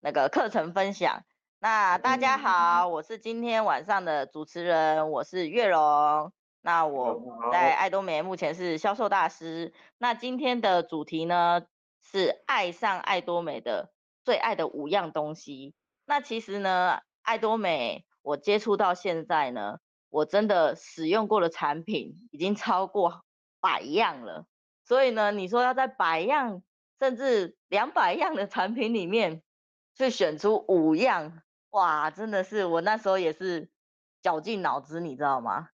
那个课程分享。那大家好，我是今天晚上的主持人，我是月荣。那我在爱多美目前是销售大师。那今天的主题呢是爱上爱多美的最爱的五样东西。那其实呢，爱多美我接触到现在呢，我真的使用过的产品已经超过百样了。所以呢，你说要在百样甚至两百样的产品里面去选出五样，哇，真的是我那时候也是绞尽脑汁，你知道吗？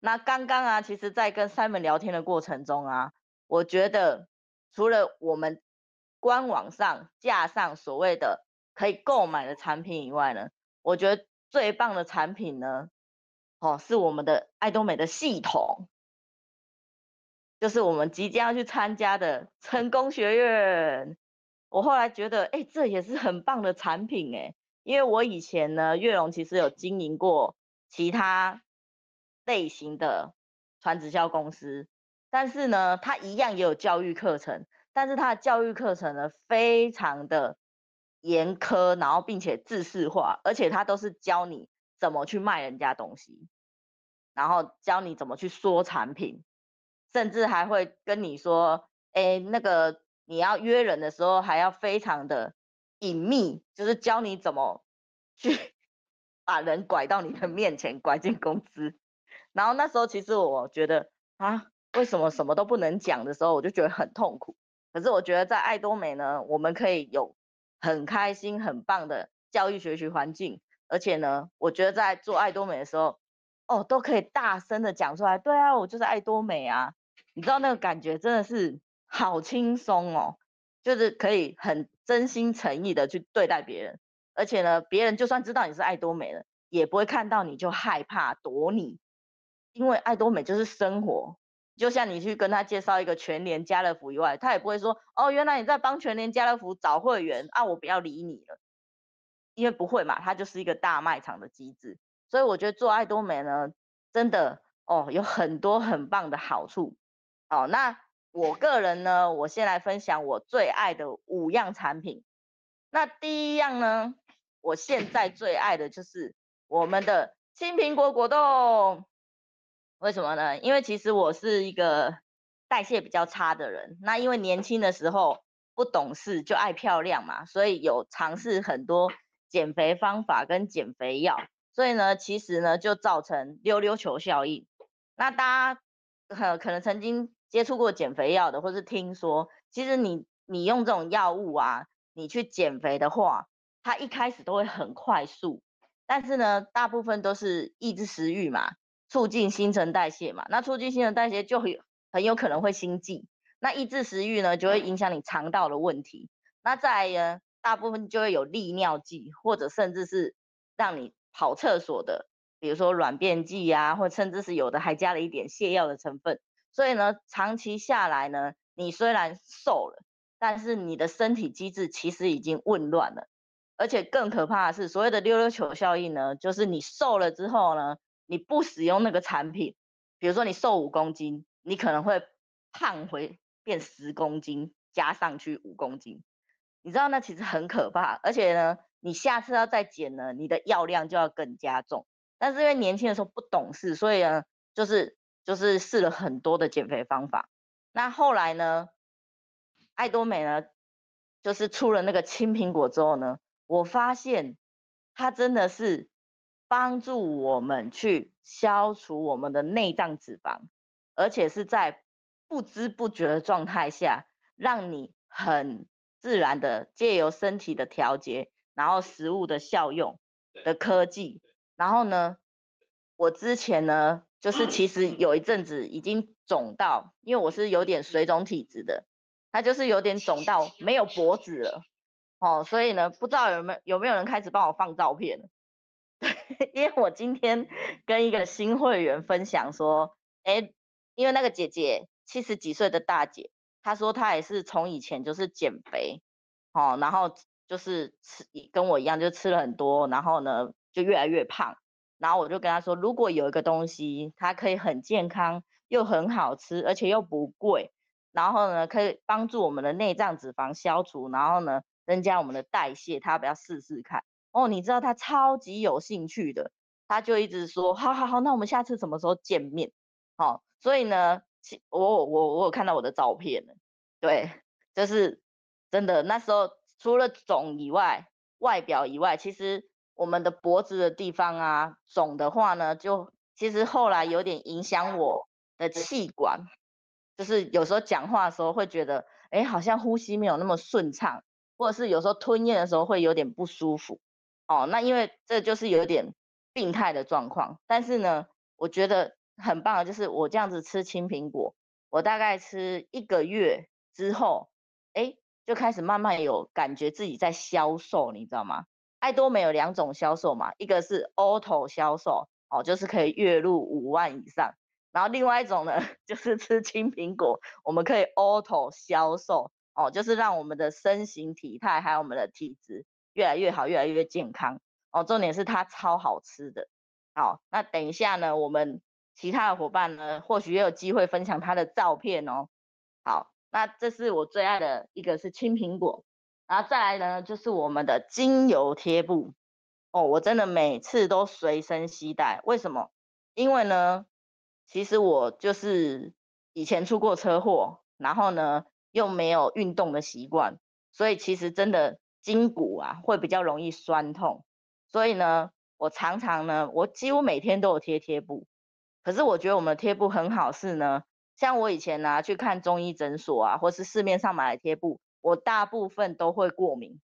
那刚刚啊，其实，在跟 Simon 聊天的过程中啊，我觉得除了我们官网上架上所谓的可以购买的产品以外呢，我觉得最棒的产品呢，哦，是我们的爱多美的系统，就是我们即将要去参加的成功学院。我后来觉得，哎，这也是很棒的产品哎，因为我以前呢，月容其实有经营过其他。类型的传直销公司，但是呢，它一样也有教育课程，但是它的教育课程呢，非常的严苛，然后并且制式化，而且它都是教你怎么去卖人家东西，然后教你怎么去说产品，甚至还会跟你说，哎，那个你要约人的时候还要非常的隐秘，就是教你怎么去把人拐到你的面前，拐进公司。然后那时候其实我觉得啊，为什么什么都不能讲的时候，我就觉得很痛苦。可是我觉得在爱多美呢，我们可以有很开心、很棒的教育学习环境，而且呢，我觉得在做爱多美的时候，哦，都可以大声的讲出来。对啊，我就是爱多美啊，你知道那个感觉真的是好轻松哦，就是可以很真心诚意的去对待别人，而且呢，别人就算知道你是爱多美了，也不会看到你就害怕躲你。因为爱多美就是生活，就像你去跟他介绍一个全联家乐福以外，他也不会说哦，原来你在帮全联家乐福找会员啊，我不要理你了，因为不会嘛，它就是一个大卖场的机制。所以我觉得做爱多美呢，真的哦，有很多很棒的好处。好，那我个人呢，我先来分享我最爱的五样产品。那第一样呢，我现在最爱的就是我们的青苹果果冻。为什么呢？因为其实我是一个代谢比较差的人。那因为年轻的时候不懂事，就爱漂亮嘛，所以有尝试很多减肥方法跟减肥药。所以呢，其实呢就造成溜溜球效应。那大家可可能曾经接触过减肥药的，或是听说，其实你你用这种药物啊，你去减肥的话，它一开始都会很快速，但是呢，大部分都是抑制食欲嘛。促进新陈代谢嘛，那促进新陈代谢就很很有可能会心悸，那抑制食欲呢，就会影响你肠道的问题。那再来呢，大部分就会有利尿剂，或者甚至是让你跑厕所的，比如说软便剂啊，或甚至是有的还加了一点泻药的成分。所以呢，长期下来呢，你虽然瘦了，但是你的身体机制其实已经紊乱了。而且更可怕的是，所谓的溜溜球效应呢，就是你瘦了之后呢。你不使用那个产品，比如说你瘦五公斤，你可能会胖回变十公斤，加上去五公斤，你知道那其实很可怕。而且呢，你下次要再减呢，你的药量就要更加重。但是因为年轻的时候不懂事，所以呢，就是就是试了很多的减肥方法。那后来呢，爱多美呢，就是出了那个青苹果之后呢，我发现它真的是。帮助我们去消除我们的内脏脂肪，而且是在不知不觉的状态下，让你很自然的借由身体的调节，然后食物的效用的科技。然后呢，我之前呢，就是其实有一阵子已经肿到，因为我是有点水肿体质的，它就是有点肿到没有脖子了，哦，所以呢，不知道有没有有没有人开始帮我放照片。因为我今天跟一个新会员分享说，哎，因为那个姐姐七十几岁的大姐，她说她也是从以前就是减肥，哦，然后就是吃跟我一样，就吃了很多，然后呢就越来越胖。然后我就跟他说，如果有一个东西，它可以很健康又很好吃，而且又不贵，然后呢可以帮助我们的内脏脂肪消除，然后呢增加我们的代谢，他要不要试试看？哦，你知道他超级有兴趣的，他就一直说，好好好，那我们下次什么时候见面？好、所以呢，我我我有看到我的照片了，对，就是真的，那时候除了肿以外，外表以外，其实我们的脖子的地方啊，肿的话呢，就其实后来有点影响我的气管，就是有时候讲话的时候会觉得，哎，好像呼吸没有那么顺畅，或者是有时候吞咽的时候会有点不舒服。哦，那因为这就是有点病态的状况，但是呢，我觉得很棒的就是我这样子吃青苹果，我大概吃一个月之后，哎，就开始慢慢有感觉自己在消瘦，你知道吗？爱多美有两种销售嘛，一个是 Auto 销售，哦，就是可以月入五万以上，然后另外一种呢，就是吃青苹果，我们可以 Auto 销售，哦，就是让我们的身形体态还有我们的体质越来越好，越来越健康，哦，重点是它超好吃的，好，那等一下呢，我们其他的伙伴呢，或许也有机会分享它的照片哦，好。那这是我最爱的一个是青苹果，然后再来呢就是我们的精油贴布哦，我真的每次都随身携带，为什么？因为呢，其实我就是以前出过车祸，然后呢又没有运动的习惯，所以其实真的筋骨啊会比较容易酸痛，所以呢我常常呢我几乎每天都有贴贴布，可是我觉得我们的贴布很好是呢。像我以前呢、去看中医诊所啊，或是市面上买的贴布，我大部分都会过敏。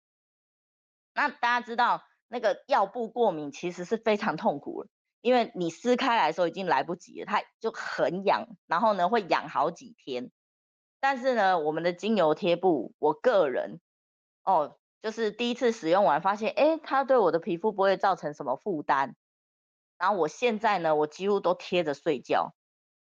那大家知道，那个药布过敏其实是非常痛苦的，因为你撕开来的时候已经来不及了，它就很痒，然后呢会痒好几天。但是呢，我们的精油贴布，我个人哦，就是第一次使用完发现，哎，它对我的皮肤不会造成什么负担。然后我现在呢，我几乎都贴着睡觉。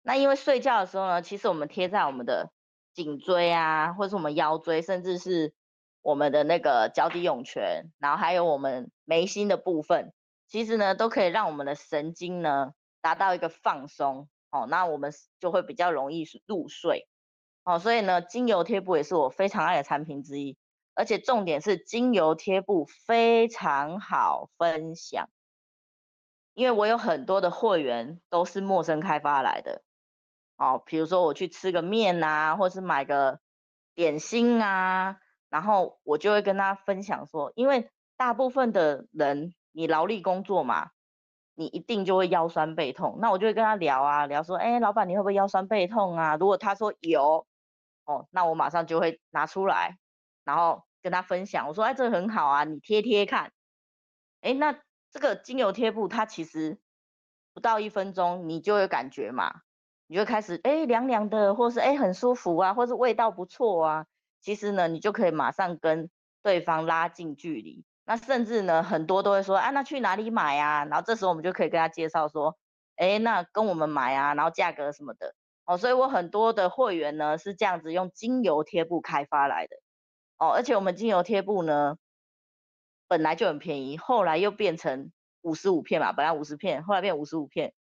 那因为睡觉的时候呢，其实我们贴在我们的颈椎啊，或是我们腰椎，甚至是我们的那个脚底涌泉，然后还有我们眉心的部分，其实呢都可以让我们的神经呢达到一个放松，哦，那我们就会比较容易入睡，哦，所以呢，精油贴布也是我非常爱的产品之一，而且重点是精油贴布非常好分享，因为我有很多的会员都是陌生开发来的。哦，比如说我去吃个面啊，或是买个点心啊，然后我就会跟他分享说，因为大部分的人你劳力工作嘛，你一定就会腰酸背痛。那我就会跟他聊啊，聊说，哎，老板你会不会腰酸背痛啊？如果他说有，哦，那我马上就会拿出来，然后跟他分享。我说，哎，这个很好啊，你贴贴看。哎，那这个精油贴布它其实不到一分钟，你就有感觉嘛。你就开始哎凉凉的，或是哎很舒服啊，或是味道不错啊。其实呢，你就可以马上跟对方拉近距离。那甚至呢，很多都会说啊，那去哪里买啊？然后这时候我们就可以跟他介绍说，哎，那跟我们买啊，然后价格什么的。哦，所以我很多的会员呢是这样子用精油贴布开发来的。哦，而且我们精油贴布呢本来就很便宜，后来又变成五十五片嘛，本来五十片，后来变五十五片。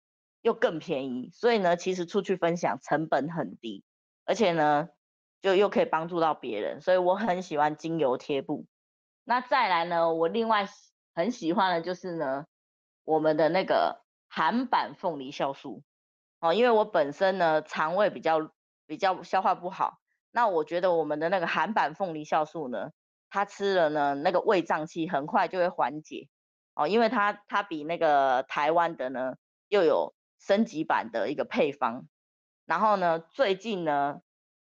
又更便宜，所以呢，其实出去分享成本很低，而且呢，就又可以帮助到别人，所以我很喜欢精油贴布。那再来呢，我另外很喜欢的就是呢，我们的那个韩版凤梨酵素哦，因为我本身呢肠胃比较比较消化不好，那我觉得我们的那个韩版凤梨酵素呢，它吃了呢，那个胃胀气很快就会缓解哦，因为它它比那个台湾的呢又有。升级版的一个配方，然后呢，最近呢，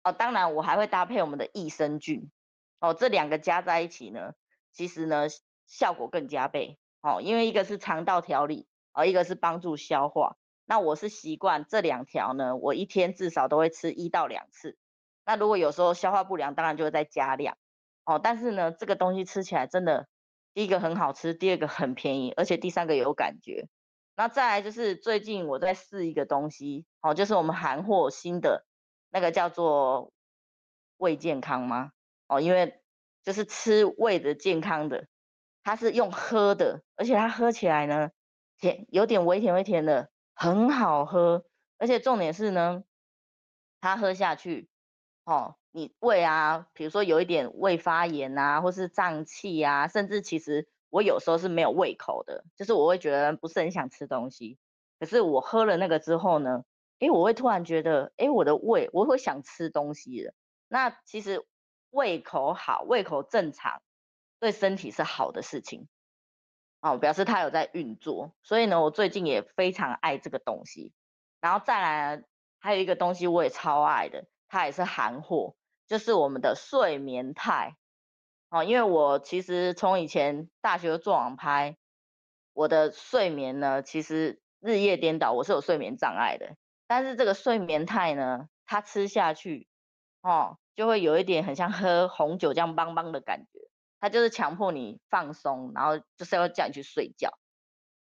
哦，当然我还会搭配我们的益生菌，哦，这两个加在一起呢，其实呢效果更加倍，哦，因为一个是肠道调理，哦，一个是帮助消化。那我是习惯这两条呢，我一天至少都会吃一到两次。那如果有时候消化不良，当然就会再加量，哦，但是呢，这个东西吃起来真的，第一个很好吃，第二个很便宜，而且第三个有感觉。那再来就是最近我在试一个东西，哦，就是我们韩货新的那个叫做胃健康吗？哦，因为就是吃胃的健康的，它是用喝的，而且它喝起来呢，甜，有点微甜微甜的，很好喝，而且重点是呢，它喝下去，哦，你胃啊，比如说有一点胃发炎啊，或是胀气啊，甚至其实我有时候是没有胃口的，就是我会觉得不是很想吃东西。可是我喝了那个之后呢，哎，我会突然觉得，哎，我的胃我会想吃东西了。那其实胃口好，胃口正常，对身体是好的事情。哦，表示它有在运作。所以呢，我最近也非常爱这个东西。然后再来，还有一个东西我也超爱的，它也是韩货，就是我们的睡眠肽。哦，因为我其实从以前大学做网拍，我的睡眠呢，其实日夜颠倒，我是有睡眠障碍的。但是这个睡眠泰呢，它吃下去，哦，就会有一点很像喝红酒这样邦邦的感觉。它就是强迫你放松，然后就是要叫你去睡觉。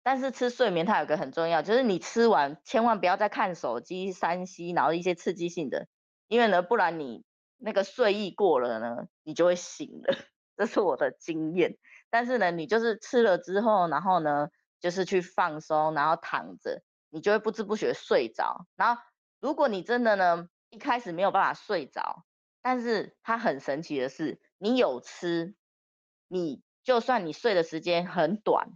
但是吃睡眠它有个很重要，就是你吃完千万不要再看手机、三 C，然后一些刺激性的，因为呢，不然你那个睡意过了呢，你就会醒了，这是我的经验。但是呢，你就是吃了之后，然后呢，就是去放松，然后躺着，你就会不知不觉睡着。然后如果你真的呢，一开始没有办法睡着，但是它很神奇的是，你有吃，你就算你睡的时间很短，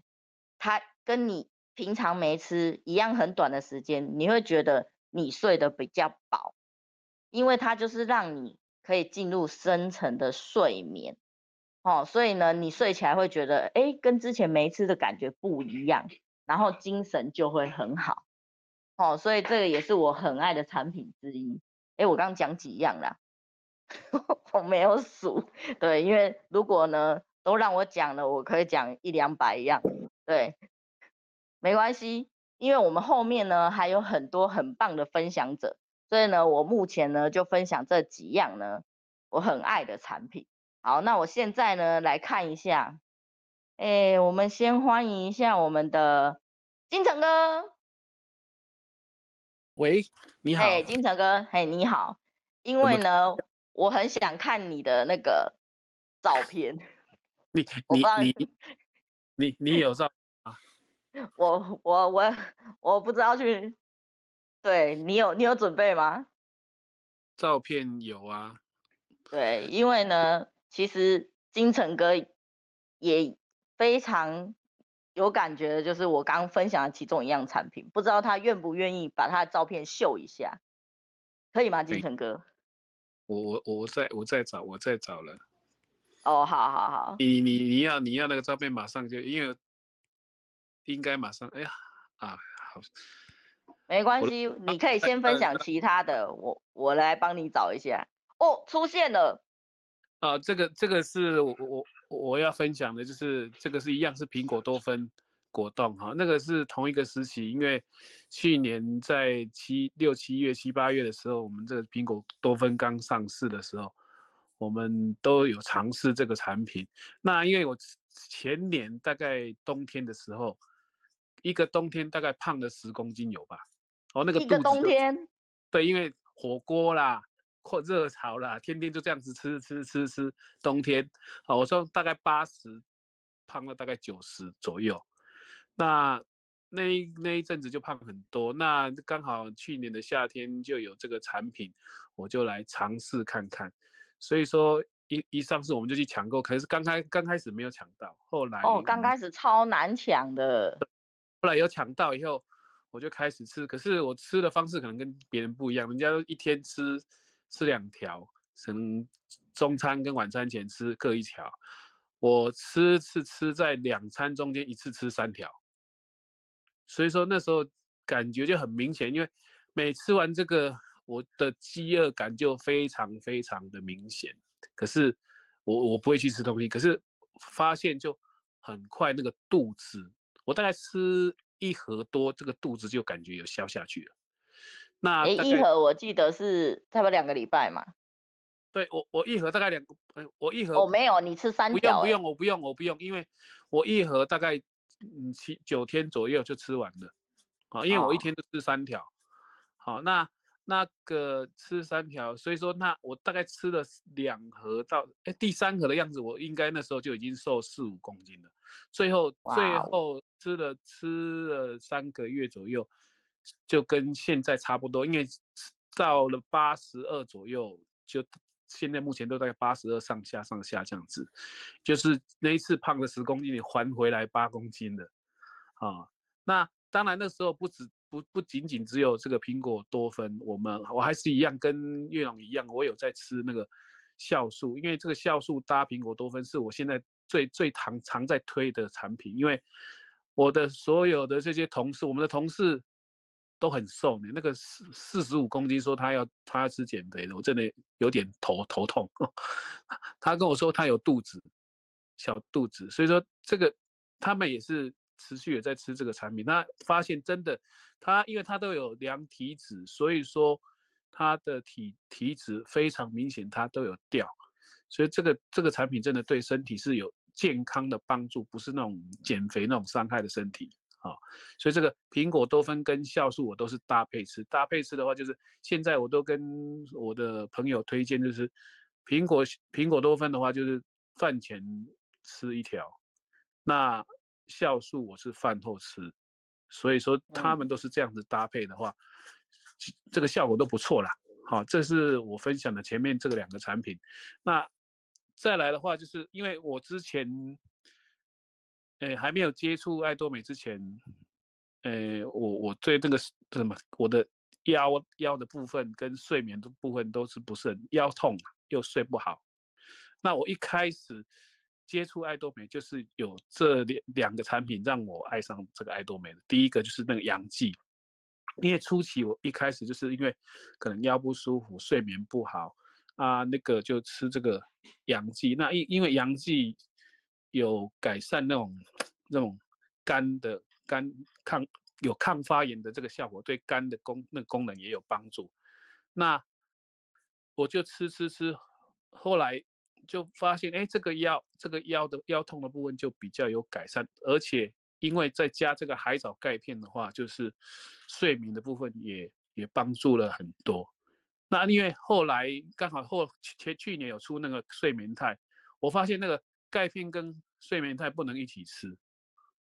它。跟你平常没吃一样很短的时间，你会觉得你睡得比较饱，因为它就是让你可以进入深层的睡眠，哦，所以呢，你睡起来会觉得，哎，跟之前没吃的感觉不一样，然后精神就会很好，哦，所以这个也是我很爱的产品之一。哎，我刚刚讲几样啦，我没有数，对，因为如果呢都让我讲了，我可以讲一两百样，对。没关系，因为我们后面呢还有很多很棒的分享者，所以呢，我目前呢就分享这几样呢我很爱的产品。好，那我现在呢来看一下，哎，我们先欢迎一下我们的金城哥。喂，你好。哎，金城哥，嘿，你好。因为呢，我很想看你的那个照片。你你你你你有照？我我我我不知道去，对，你有你有准备吗？照片有啊。对，因为呢，其实金城哥也非常有感觉的，就是我刚刚分享的其中一样产品，不知道他愿不愿意把他的照片秀一下，可以吗？金城哥？我我我在我在找我在找了。哦，好好好。你你你要你要那个照片，马上就因为。应该马上，哎呀，啊，好，没关系，你可以先分享其他的，我我来帮你找一下。哦，出现了，啊，这个这个是我我我要分享的，就是这个是一样是苹果多酚果冻哈，那个是同一个时期，因为去年在七六七月七八月的时候，我们这个苹果多酚刚上市的时候，我们都有尝试这个产品。那因为我前年大概冬天的时候。一个冬天大概胖了十公斤有吧？哦，那个冬天。对，因为火锅啦，或热炒啦，天天就这样子吃吃吃吃。冬天，哦，我说大概八十，胖了大概九十左右。那那那一阵子就胖很多。那刚好去年的夏天就有这个产品，我就来尝试看看。所以说一一上市我们就去抢购，可是刚开刚开始没有抢到，后来哦，刚开始超难抢的。后来有抢到以后，我就开始吃。可是我吃的方式可能跟别人不一样，人家都一天吃吃两条，可能中餐跟晚餐前吃各一条。我吃是吃在两餐中间一次吃三条，所以说那时候感觉就很明显，因为每吃完这个，我的饥饿感就非常非常的明显。可是我我不会去吃东西，可是发现就很快那个肚子。我大概吃一盒多，这个肚子就感觉有消下去了。那一盒我记得是差不多两个礼拜嘛。对，我我一盒大概两个，我一盒我、哦、没有，你吃三条。不用不用，我不用我不用，因为我一盒大概嗯七九天左右就吃完了。啊，因为我一天都吃三条。好、哦，那。那个吃三条，所以说那我大概吃了两盒到哎第三盒的样子，我应该那时候就已经瘦四五公斤了。最后最后吃了吃了三个月左右，就跟现在差不多，因为到了八十二左右就现在目前都在八十二上下上下这样子，就是那一次胖了十公斤，你还回来八公斤的，啊，那当然那时候不止不不仅仅只有这个苹果多酚，我们我还是一样跟月龙一样，我有在吃那个酵素，因为这个酵素搭苹果多酚是我现在最最常常在推的产品，因为我的所有的这些同事，我们的同事。都很瘦呢，那个四四十五公斤说他要他要吃减肥的，我真的有点头头痛。他跟我说他有肚子，小肚子，所以说这个他们也是持续也在吃这个产品。那发现真的，他因为他都有量体脂，所以说他的体体脂非常明显，他都有掉。所以这个这个产品真的对身体是有健康的帮助，不是那种减肥那种伤害的身体。好，所以这个苹果多酚跟酵素我都是搭配吃。搭配吃的话，就是现在我都跟我的朋友推荐，就是苹果苹果多酚的话，就是饭前吃一条，那酵素我是饭后吃。所以说他们都是这样子搭配的话，这个效果都不错啦。好，这是我分享的前面这个两个产品。那再来的话，就是因为我之前。诶，还没有接触爱多美之前，诶，我我对这个什么，我的腰腰的部分跟睡眠的部分都是不是很腰痛，又睡不好。那我一开始接触爱多美，就是有这两两个产品让我爱上这个爱多美的。第一个就是那个阳剂，因为初期我一开始就是因为可能腰不舒服，睡眠不好啊，那个就吃这个阳剂。那因因为阳剂。有改善那种那种肝的肝抗有抗发炎的这个效果，对肝的功那功能也有帮助。那我就吃吃吃，后来就发现，哎，这个腰这个腰的腰痛的部分就比较有改善，而且因为再加这个海藻钙片的话，就是睡眠的部分也也帮助了很多。那因为后来刚好后前去年有出那个睡眠肽，我发现那个。钙片跟睡眠肽不能一起吃，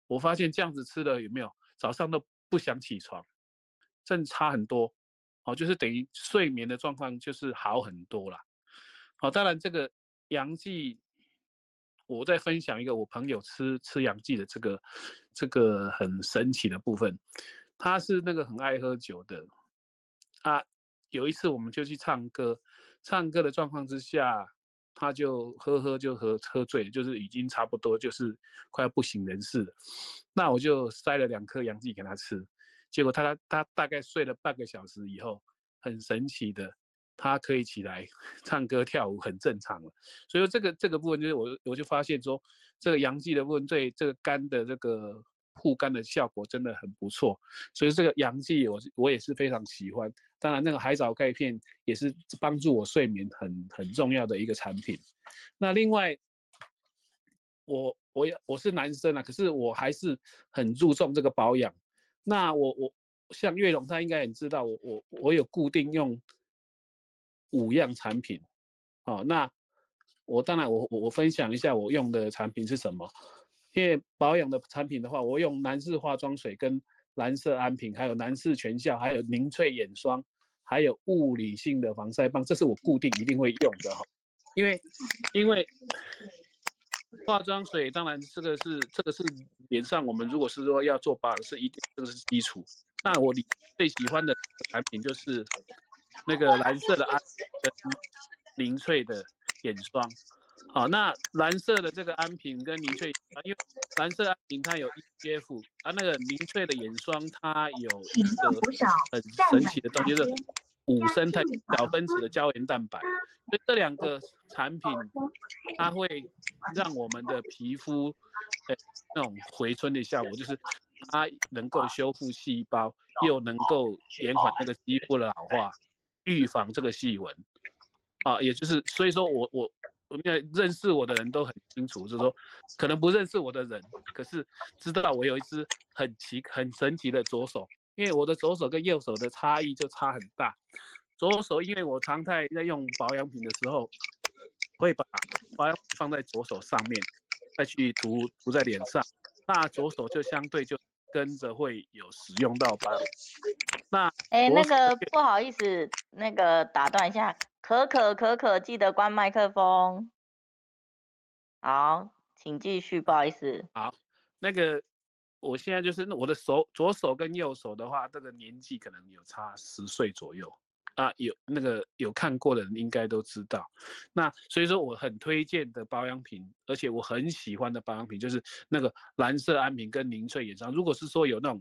我发现这样子吃的有没有早上都不想起床，真差很多，哦，就是等于睡眠的状况就是好很多了，好，当然这个阳剂，我再分享一个我朋友吃吃阳剂的这个这个很神奇的部分，他是那个很爱喝酒的，啊，有一次我们就去唱歌，唱歌的状况之下。他就喝喝就喝喝醉，就是已经差不多就是快要不省人事了。那我就塞了两颗阳剂给他吃，结果他他他大概睡了半个小时以后，很神奇的，他可以起来 唱歌跳舞，很正常了。所以说这个这个部分就是我我就发现说，这个阳剂的部分对这个肝的这个。护肝的效果真的很不错，所以这个阳剂我我也是非常喜欢。当然，那个海藻钙片也是帮助我睡眠很很重要的一个产品。那另外，我我也我是男生啊，可是我还是很注重这个保养。那我我像月龙他应该也知道，我我我有固定用五样产品。哦，那我当然我我我分享一下我用的产品是什么。因为保养的产品的话，我用男士化妆水、跟蓝色安瓶，还有男士全效，还有凝萃眼霜，还有物理性的防晒棒，这是我固定一定会用的哈。因为因为化妆水，当然这个是这个是脸上我们如果是说要做保养是一点，这个是基础。那我最喜欢的产品就是 那个蓝色的安跟凝萃的眼霜。好，那蓝色的这个安瓶跟凝萃，因为蓝色安瓶它有 SPF，啊，那个凝萃的眼霜它有一个很神奇的东西，就是五生态小分子的胶原蛋白，所以这两个产品它会让我们的皮肤呃那种回春的效果，就是它能够修复细胞，又能够延缓那个肌肤的老化，预防这个细纹，啊，也就是所以说我我。因为认识我的人都很清楚，就是说，可能不认识我的人，可是知道我有一只很奇、很神奇的左手。因为我的左手跟右手的差异就差很大。左手，因为我常态在用保养品的时候，会把保养品放在左手上面，再去涂涂在脸上，那左手就相对就跟着会有使用到吧。那，哎，那个不好意思，那个打断一下。可可可可，记得关麦克风。好，请继续，不好意思。好，那个我现在就是我的手，左手跟右手的话，这个年纪可能有差十岁左右啊。有那个有看过的人应该都知道。那所以说我很推荐的保养品，而且我很喜欢的保养品就是那个蓝色安瓶跟凝萃眼霜。如果是说有那种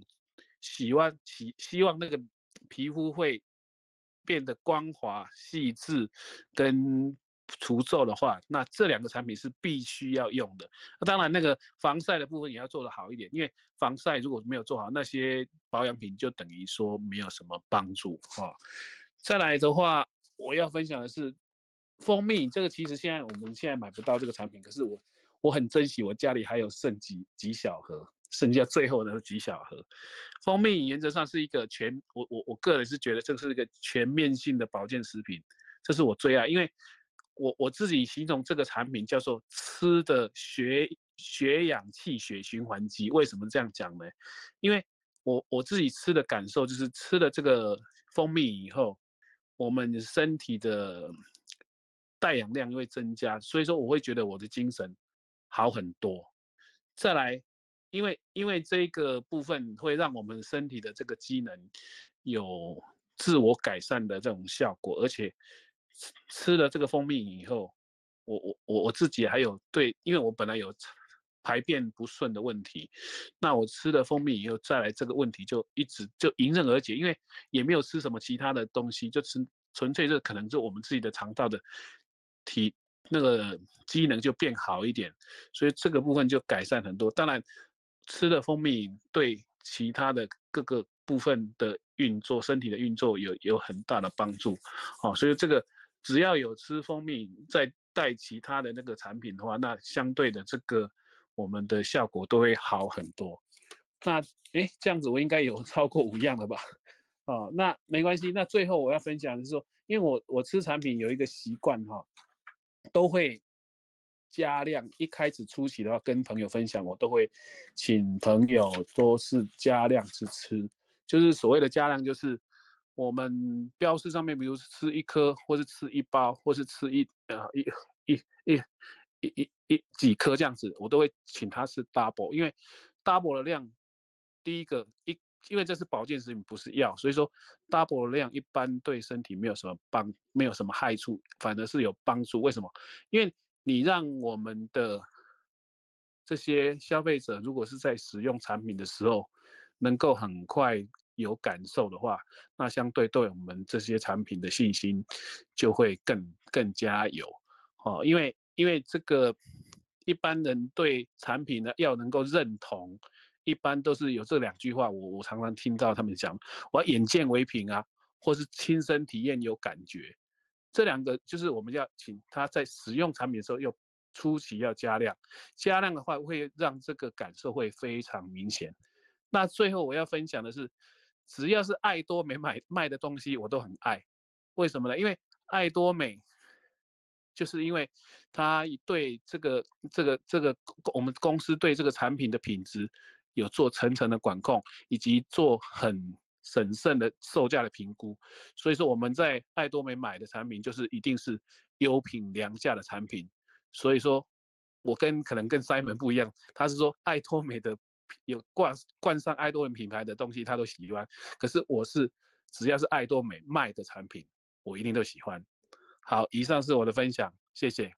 喜欢希希望那个皮肤会变得光滑细致跟。除皱的话，那这两个产品是必须要用的。那当然，那个防晒的部分也要做得好一点，因为防晒如果没有做好，那些保养品就等于说没有什么帮助哈。再来的话，我要分享的是蜂蜜，这个其实现在我们现在买不到这个产品，可是我我很珍惜，我家里还有剩几几小盒，剩下最后的几小盒。蜂蜜原则上是一个全，我我我个人是觉得这是一个全面性的保健食品，这是我最爱，因为。我我自己形容这个产品叫做吃的血血氧气血循环机，为什么这样讲呢？因为我我自己吃的感受就是吃了这个蜂蜜以后，我们身体的带氧量会增加，所以说我会觉得我的精神好很多。再来，因为因为这个部分会让我们身体的这个机能有自我改善的这种效果，而且。吃了这个蜂蜜以后，我我我我自己还有对，因为我本来有排便不顺的问题，那我吃了蜂蜜以后，再来这个问题就一直就迎刃而解，因为也没有吃什么其他的东西，就吃纯粹是可能就我们自己的肠道的体那个机能就变好一点，所以这个部分就改善很多。当然，吃了蜂蜜对其他的各个部分的运作、身体的运作有有很大的帮助，哦，所以这个。只要有吃蜂蜜，再带其他的那个产品的话，那相对的这个我们的效果都会好很多。那诶，这样子我应该有 超过五样了吧？哦，那没关系。那最后我要分享的是说，因为我我吃产品有一个习惯哈，都会加量。一开始初期的话，跟朋友分享，我都会请朋友都是加量去吃，就是所谓的加量，就是。我们标示上面，比如吃一颗，或是吃一包，或是吃一呃一一一一一一几颗这样子，我都会请他吃 double，因为 double 的量，第一个一，因为这是保健食品，不是药，所以说 double 的量一般对身体没有什么帮，没有什么害处，反而是有帮助。为什么？因为你让我们的这些消费者，如果是在使用产品的时候，能够很快。有感受的话，那相对对我们这些产品的信心就会更更加有哦，因为因为这个一般人对产品呢要能够认同，一般都是有这两句话，我我常常听到他们讲，我要眼见为凭啊，或是亲身体验有感觉，这两个就是我们要请他在使用产品的时候，又初期要加量，加量的话会让这个感受会非常明显。那最后我要分享的是。只要是爱多美买卖的东西，我都很爱。为什么呢？因为爱多美，就是因为他对这个这个这个我们公司对这个产品的品质有做层层的管控，以及做很审慎的售价的评估。所以说我们在爱多美买的产品，就是一定是优品良价的产品。所以说，我跟可能跟 Simon 不一样，他是说爱多美的。有冠冠上爱多美品牌的东西，他都喜欢。可是我是只要是爱多美卖的产品，我一定都喜欢。好，以上是我的分享，谢谢。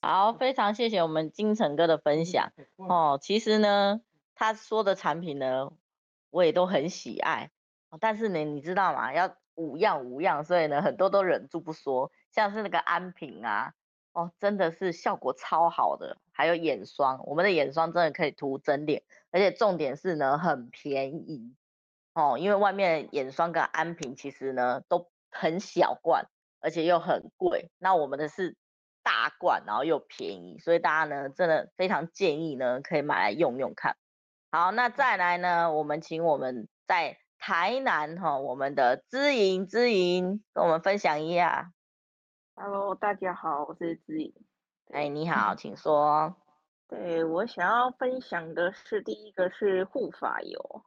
好，非常谢谢我们金城哥的分享哦。其实呢，他说的产品呢，我也都很喜爱。但是呢，你知道吗？要五样五样，所以呢，很多都忍住不说。像是那个安瓶啊。哦，真的是效果超好的，还有眼霜，我们的眼霜真的可以涂整脸，而且重点是呢，很便宜哦，因为外面眼霜跟安瓶其实呢都很小罐，而且又很贵，那我们的是大罐，然后又便宜，所以大家呢真的非常建议呢可以买来用用看。好，那再来呢，我们请我们在台南哈、哦，我们的知莹，知莹跟我们分享一下。Hello，大家好，我是知莹。哎，你好，请说。对，我想要分享的是第一个是护发油。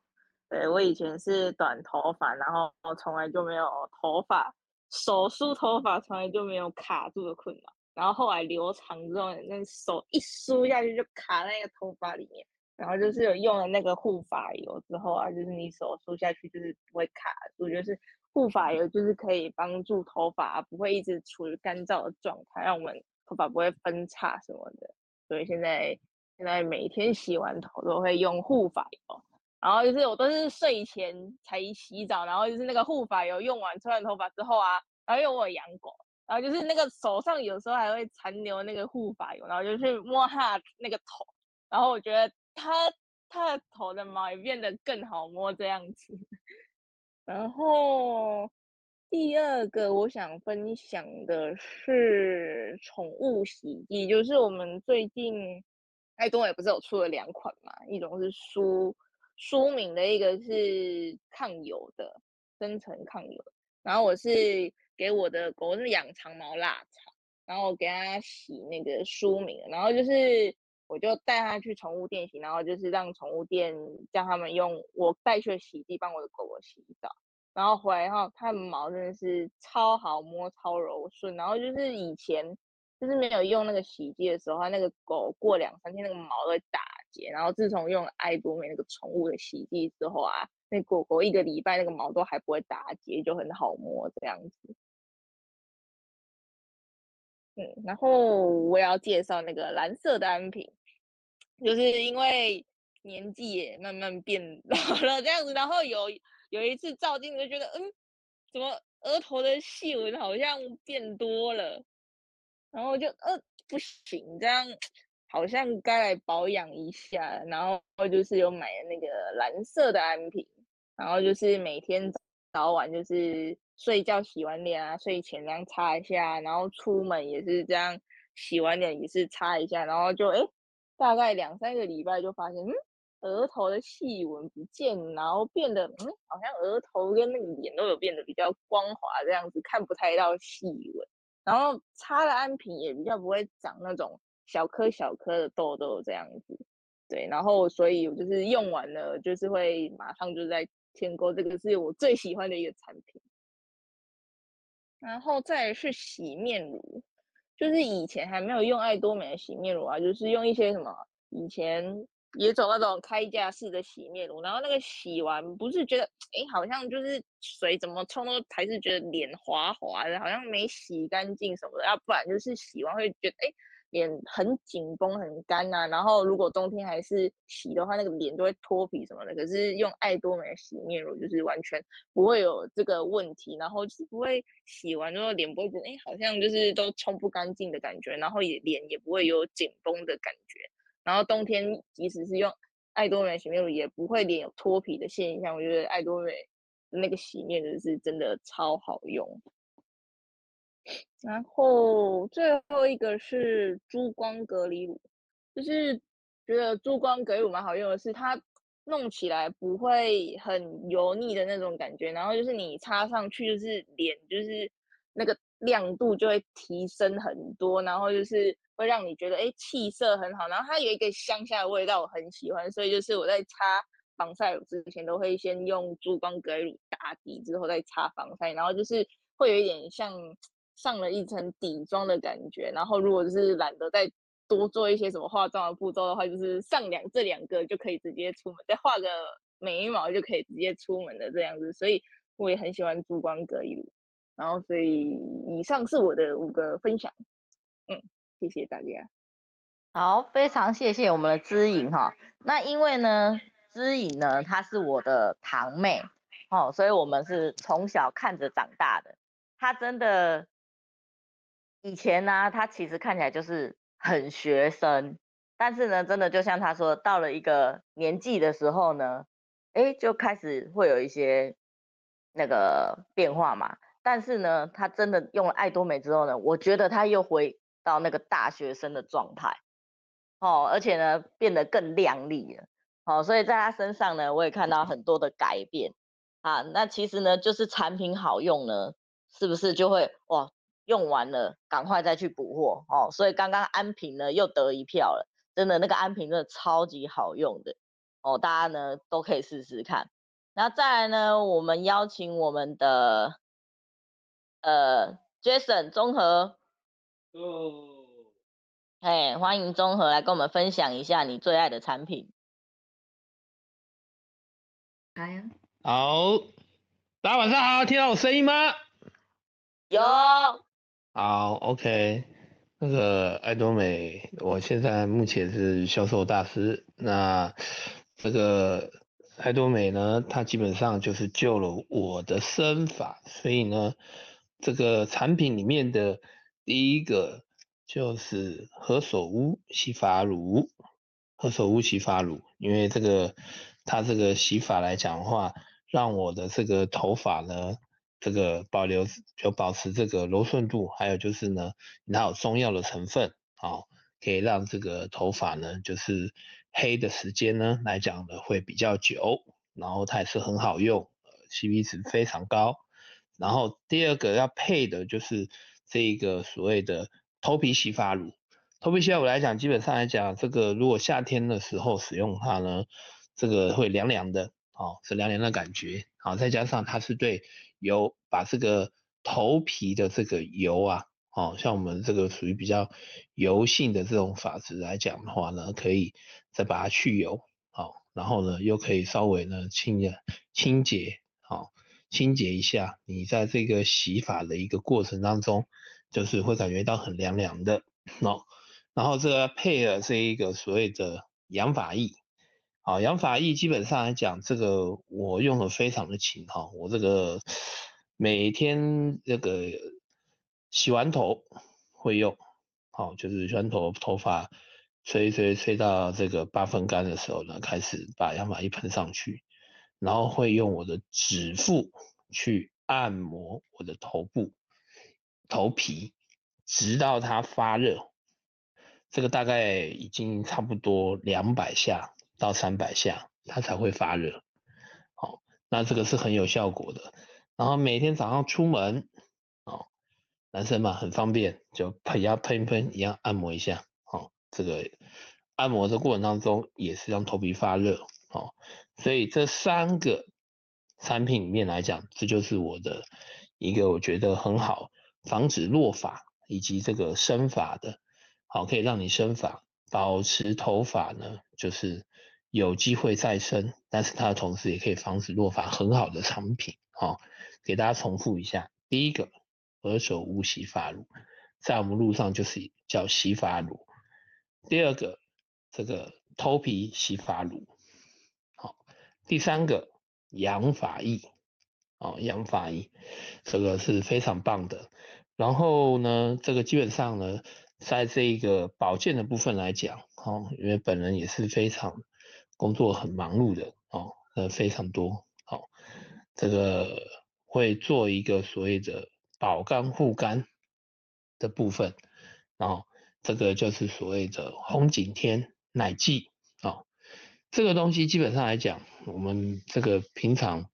对，我以前是短头发，然后从来就没有头发，手梳头发从来就没有卡住的困扰。然后后来留长之后，那手一梳下去就卡在那个头发里面。然后就是有用了那个护发油之后啊，就是你手梳下去就是不会卡住，就是护发油就是可以帮助头发不会一直处于干燥的状态，让我们头发不会分叉什么的。所以现在现在每天洗完头都会用护发油，然后就是我都是睡前才洗澡，然后就是那个护发油用完吹完头发之后啊，然后因为我有养狗。然后就是那个手上有时候还会残留那个护发油，然后就去摸它那个头，然后我觉得它它的头的毛也变得更好摸这样子。然后第二个我想分享的是宠物洗剂，就是我们最近爱多也不是有出了两款嘛，一种是舒舒敏的，一个是抗油的，深层抗油，然后我是。给我的狗是养长毛腊肠，然后我给它洗那个舒敏，然后就是我就带它去宠物店洗，然后就是让宠物店叫他们用我带去的洗剂帮我的狗狗洗澡，然后回来后它的毛真的是超好摸、超柔顺，然后就是以前就是没有用那个洗剂的时候，它那个狗过两三天那个毛会打然后自从用了爱多美那个宠物的洗剂之后啊，那狗狗一个礼拜那个毛都还不会打结，就很好摸这样子。嗯，然后我也要介绍那个蓝色的安瓶，就是因为年纪也慢慢变老了这样子，然后有有一次照镜子就觉得，嗯，怎么额头的细纹好像变多了，然后就呃不行，这样好像该来保养一下，然后就是有买那个蓝色的安瓶，然后就是每天早晚就是。睡觉洗完脸啊，睡前这样擦一下，然后出门也是这样，洗完脸也是擦一下，然后就哎，大概两三个礼拜就发现，嗯，额头的细纹不见，然后变得，嗯，好像额头跟那个脸都有变得比较光滑这样子，看不太到细纹，然后擦了安瓶也比较不会长那种小颗小颗的痘痘这样子，对，然后所以我就是用完了，就是会马上就在添购，这个是我最喜欢的一个产品。然后再是洗面乳，就是以前还没有用爱多美的洗面乳啊，就是用一些什么以前也走那种开架式的洗面乳，然后那个洗完不是觉得哎，好像就是水怎么冲都还是觉得脸滑滑的，好像没洗干净什么的，要不然就是洗完会觉得哎。脸很紧绷很干呐、然后如果冬天还是洗的话，那个脸就会脱皮什么的。可是用爱多美洗面乳就是完全不会有这个问题，然后就是不会洗完之后脸不会觉得哎，好像就是都冲不干净的感觉，然后也脸也不会有紧绷的感觉。然后冬天即使是用爱多美洗面乳，也不会脸有脱皮的现象。我觉得爱多美那个洗面乳是真的超好用。然后最后一个是珠光隔离乳，就是觉得珠光隔离乳蛮好用的是，它弄起来不会很油腻的那种感觉，然后就是你擦上去就是脸就是那个亮度就会提升很多，然后就是会让你觉得哎气色很好，然后它有一个香香的味道我很喜欢，所以就是我在擦防晒乳之前都会先用珠光隔离乳打底之后再擦防晒，然后就是会有一点像。上了一层底妆的感觉，然后如果就是懒得再多做一些什么化妆的步骤的话，就是上两这两个就可以直接出门，再画个眉毛就可以直接出门的这样子，所以我也很喜欢珠光隔离。然后所以以上是我的五个分享，嗯，谢谢大家。好，非常谢谢我们的姿影哈。那因为呢，姿影呢她是我的堂妹哦，所以我们是从小看着长大的，她真的。以前呢、他其实看起来就是很学生，但是呢，真的就像他说，到了一个年纪的时候呢，哎，就开始会有一些那个变化嘛。但是呢，他真的用了爱多美之后呢，我觉得他又回到那个大学生的状态，哦，而且呢，变得更靓丽了，哦，所以在他身上呢，我也看到很多的改变啊。那其实呢，就是产品好用呢，是不是就会哇？用完了，赶快再去补货哦。所以刚刚安瓶呢又得一票了，真的那个安瓶真的超级好用的哦，大家呢都可以试试看。然后再来呢，我们邀请我们的呃，Jason 综合。哦。哎，欢迎综合来跟我们分享一下你最爱的产品。哎呀，好，大家晚上好，听到我声音吗？有。好，OK。那个艾多美，我现在目前是销售大师。那这个艾多美呢，它基本上就是救了我的生发，所以呢，这个产品里面的第一个就是何首乌洗发乳，何首乌洗发乳，因为这个它这个洗发来讲的话，让我的这个头发呢。这个保留就保持这个柔顺度，还有就是呢，它有中药的成分，啊，可以让这个头发呢，就是黑的时间呢来讲呢会比较久，然后它也是很好用呃，CP 值非常高。然后第二个要配的就是这个所谓的头皮洗发乳，头皮洗发乳来讲，基本上来讲，这个如果夏天的时候使用它呢，这个会凉凉的，哦，是凉凉的感觉，好，再加上它是对。油把这个头皮的这个油啊，哦，像我们这个属于比较油性的这种发质来讲的话呢，可以再把它去油，好，然后呢又可以稍微呢清洁清洁，好，清洁一下你在这个洗发的一个过程当中，就是会感觉到很凉凉的，哦，然后这个配了这一个所谓的养发液。好，养发液基本上来讲，这个我用的非常的勤哈，我这个每天这个洗完头会用，好，就是洗完头头发吹吹吹到这个八分干的时候呢，开始把养发液喷上去，然后会用我的指腹去按摩我的头部头皮，直到它发热，这个大概已经差不多两百下。到三百下，它才会发热。好，那这个是很有效果的。然后每天早上出门，哦，男生嘛很方便，就喷一喷一喷一样按摩一下。哦，这个按摩的过程当中也是让头皮发热。哦，所以这三个产品里面来讲，这就是我的一个我觉得很好防止落发以及这个生发的，好，可以让你生发保持头发呢，就是。有机会再生，但是它的同时也可以防止落发很好的产品，好，给大家重复一下。第一个，何首乌洗发乳，在我们路上就是叫洗发乳。第二个，这个头皮洗发乳，好。第三个，养发液，哦，养发液，这个是非常棒的。然后呢，这个基本上呢，在这个保健的部分来讲，哦，因为本人也是非常。工作很忙碌的哦，呃，非常多，好、这个会做一个所谓的保肝护肝的部分，然后这个就是所谓的红景天奶剂，哦，这个东西基本上来讲，我们这个平常，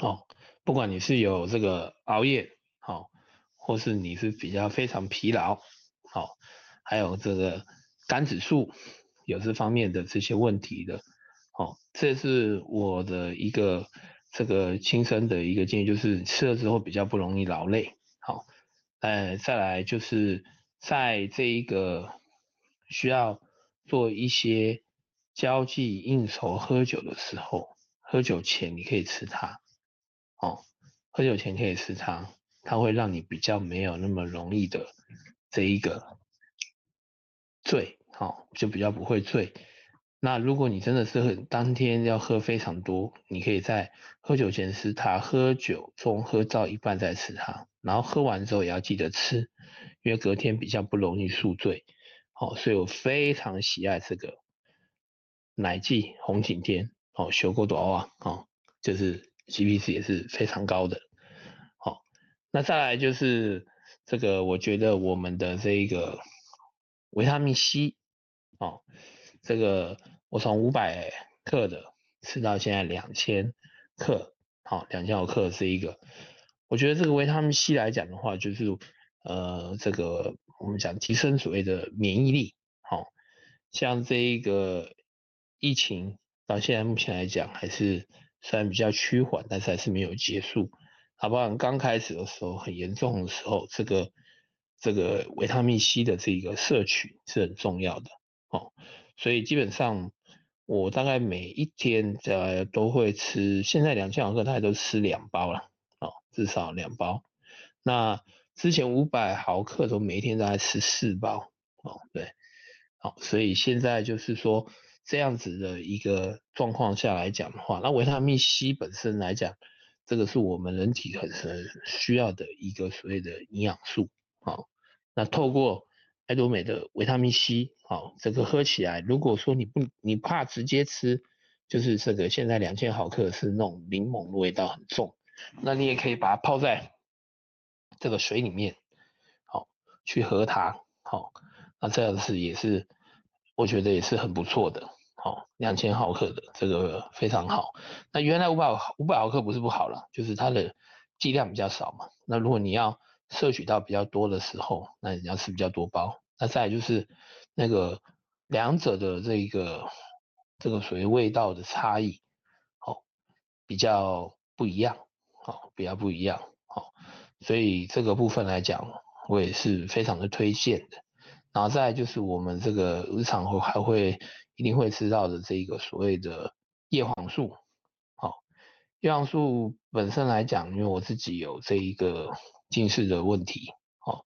哦，不管你是有这个熬夜，好、或是你是比较非常疲劳，好、还有这个肝指数。有这方面的这些问题的，好，这是我的一个这个亲身的一个建议，就是吃了之后比较不容易劳累，好，呃，再来就是在这一个需要做一些交际应酬喝酒的时候，喝酒前你可以吃它，哦，喝酒前可以吃它，它会让你比较没有那么容易的这一个醉。好，就比较不会醉。那如果你真的是很当天要喝非常多，你可以在喝酒前吃它，喝酒中喝到一半再吃它，然后喝完之后也要记得吃，因为隔天比较不容易宿醉。好，所以我非常喜爱这个奶剂红景天，哦，修过多啊，哦，就是 CP 值也是非常高的。好，那再来就是这个，我觉得我们的这一个维他命 C。哦，这个我从五百克的吃到现在两千克，好，两千毫克是一个。我觉得这个维他命 C 来讲的话，就是呃，这个我们讲提升所谓的免疫力。好、哦，像这一个疫情到现在目前来讲还是虽然比较趋缓，但是还是没有结束。好不好？刚开始的时候很严重的时候，这个这个维他命 C 的这个摄取是很重要的哦。所以基本上我大概每一天在都会吃，现在两千毫克大概都吃两包了哦，至少两包。那之前五百毫克都每一天大概吃四包哦，对，好，所以现在就是说这样子的一个状况下来讲的话，那维他命 C 本身来讲，这个是我们人体很很需要的一个所谓的营养素，好，那透过爱多美的维他命 C，好，这个喝起来，如果说你不你怕直接吃，就是这个现在两千毫克是那种柠檬的味道很重，那你也可以把它泡在。这个水里面，好去喝它，好，那这样子也是，我觉得也是很不错的，好，两千毫克的这个非常好。那原来五百五百毫克不是不好了，就是它的剂量比较少嘛。那如果你要摄取到比较多的时候，那你要吃比较多包。那再来就是那个两者的这个这个属于味道的差异，好，比较不一样，好，比较不一样。所以这个部分来讲，我也是非常的推荐的。然后再就是我们这个日常会还会一定会吃到的这个所谓的叶黄素。好，叶黄素本身来讲，因为我自己有这一个近视的问题，好，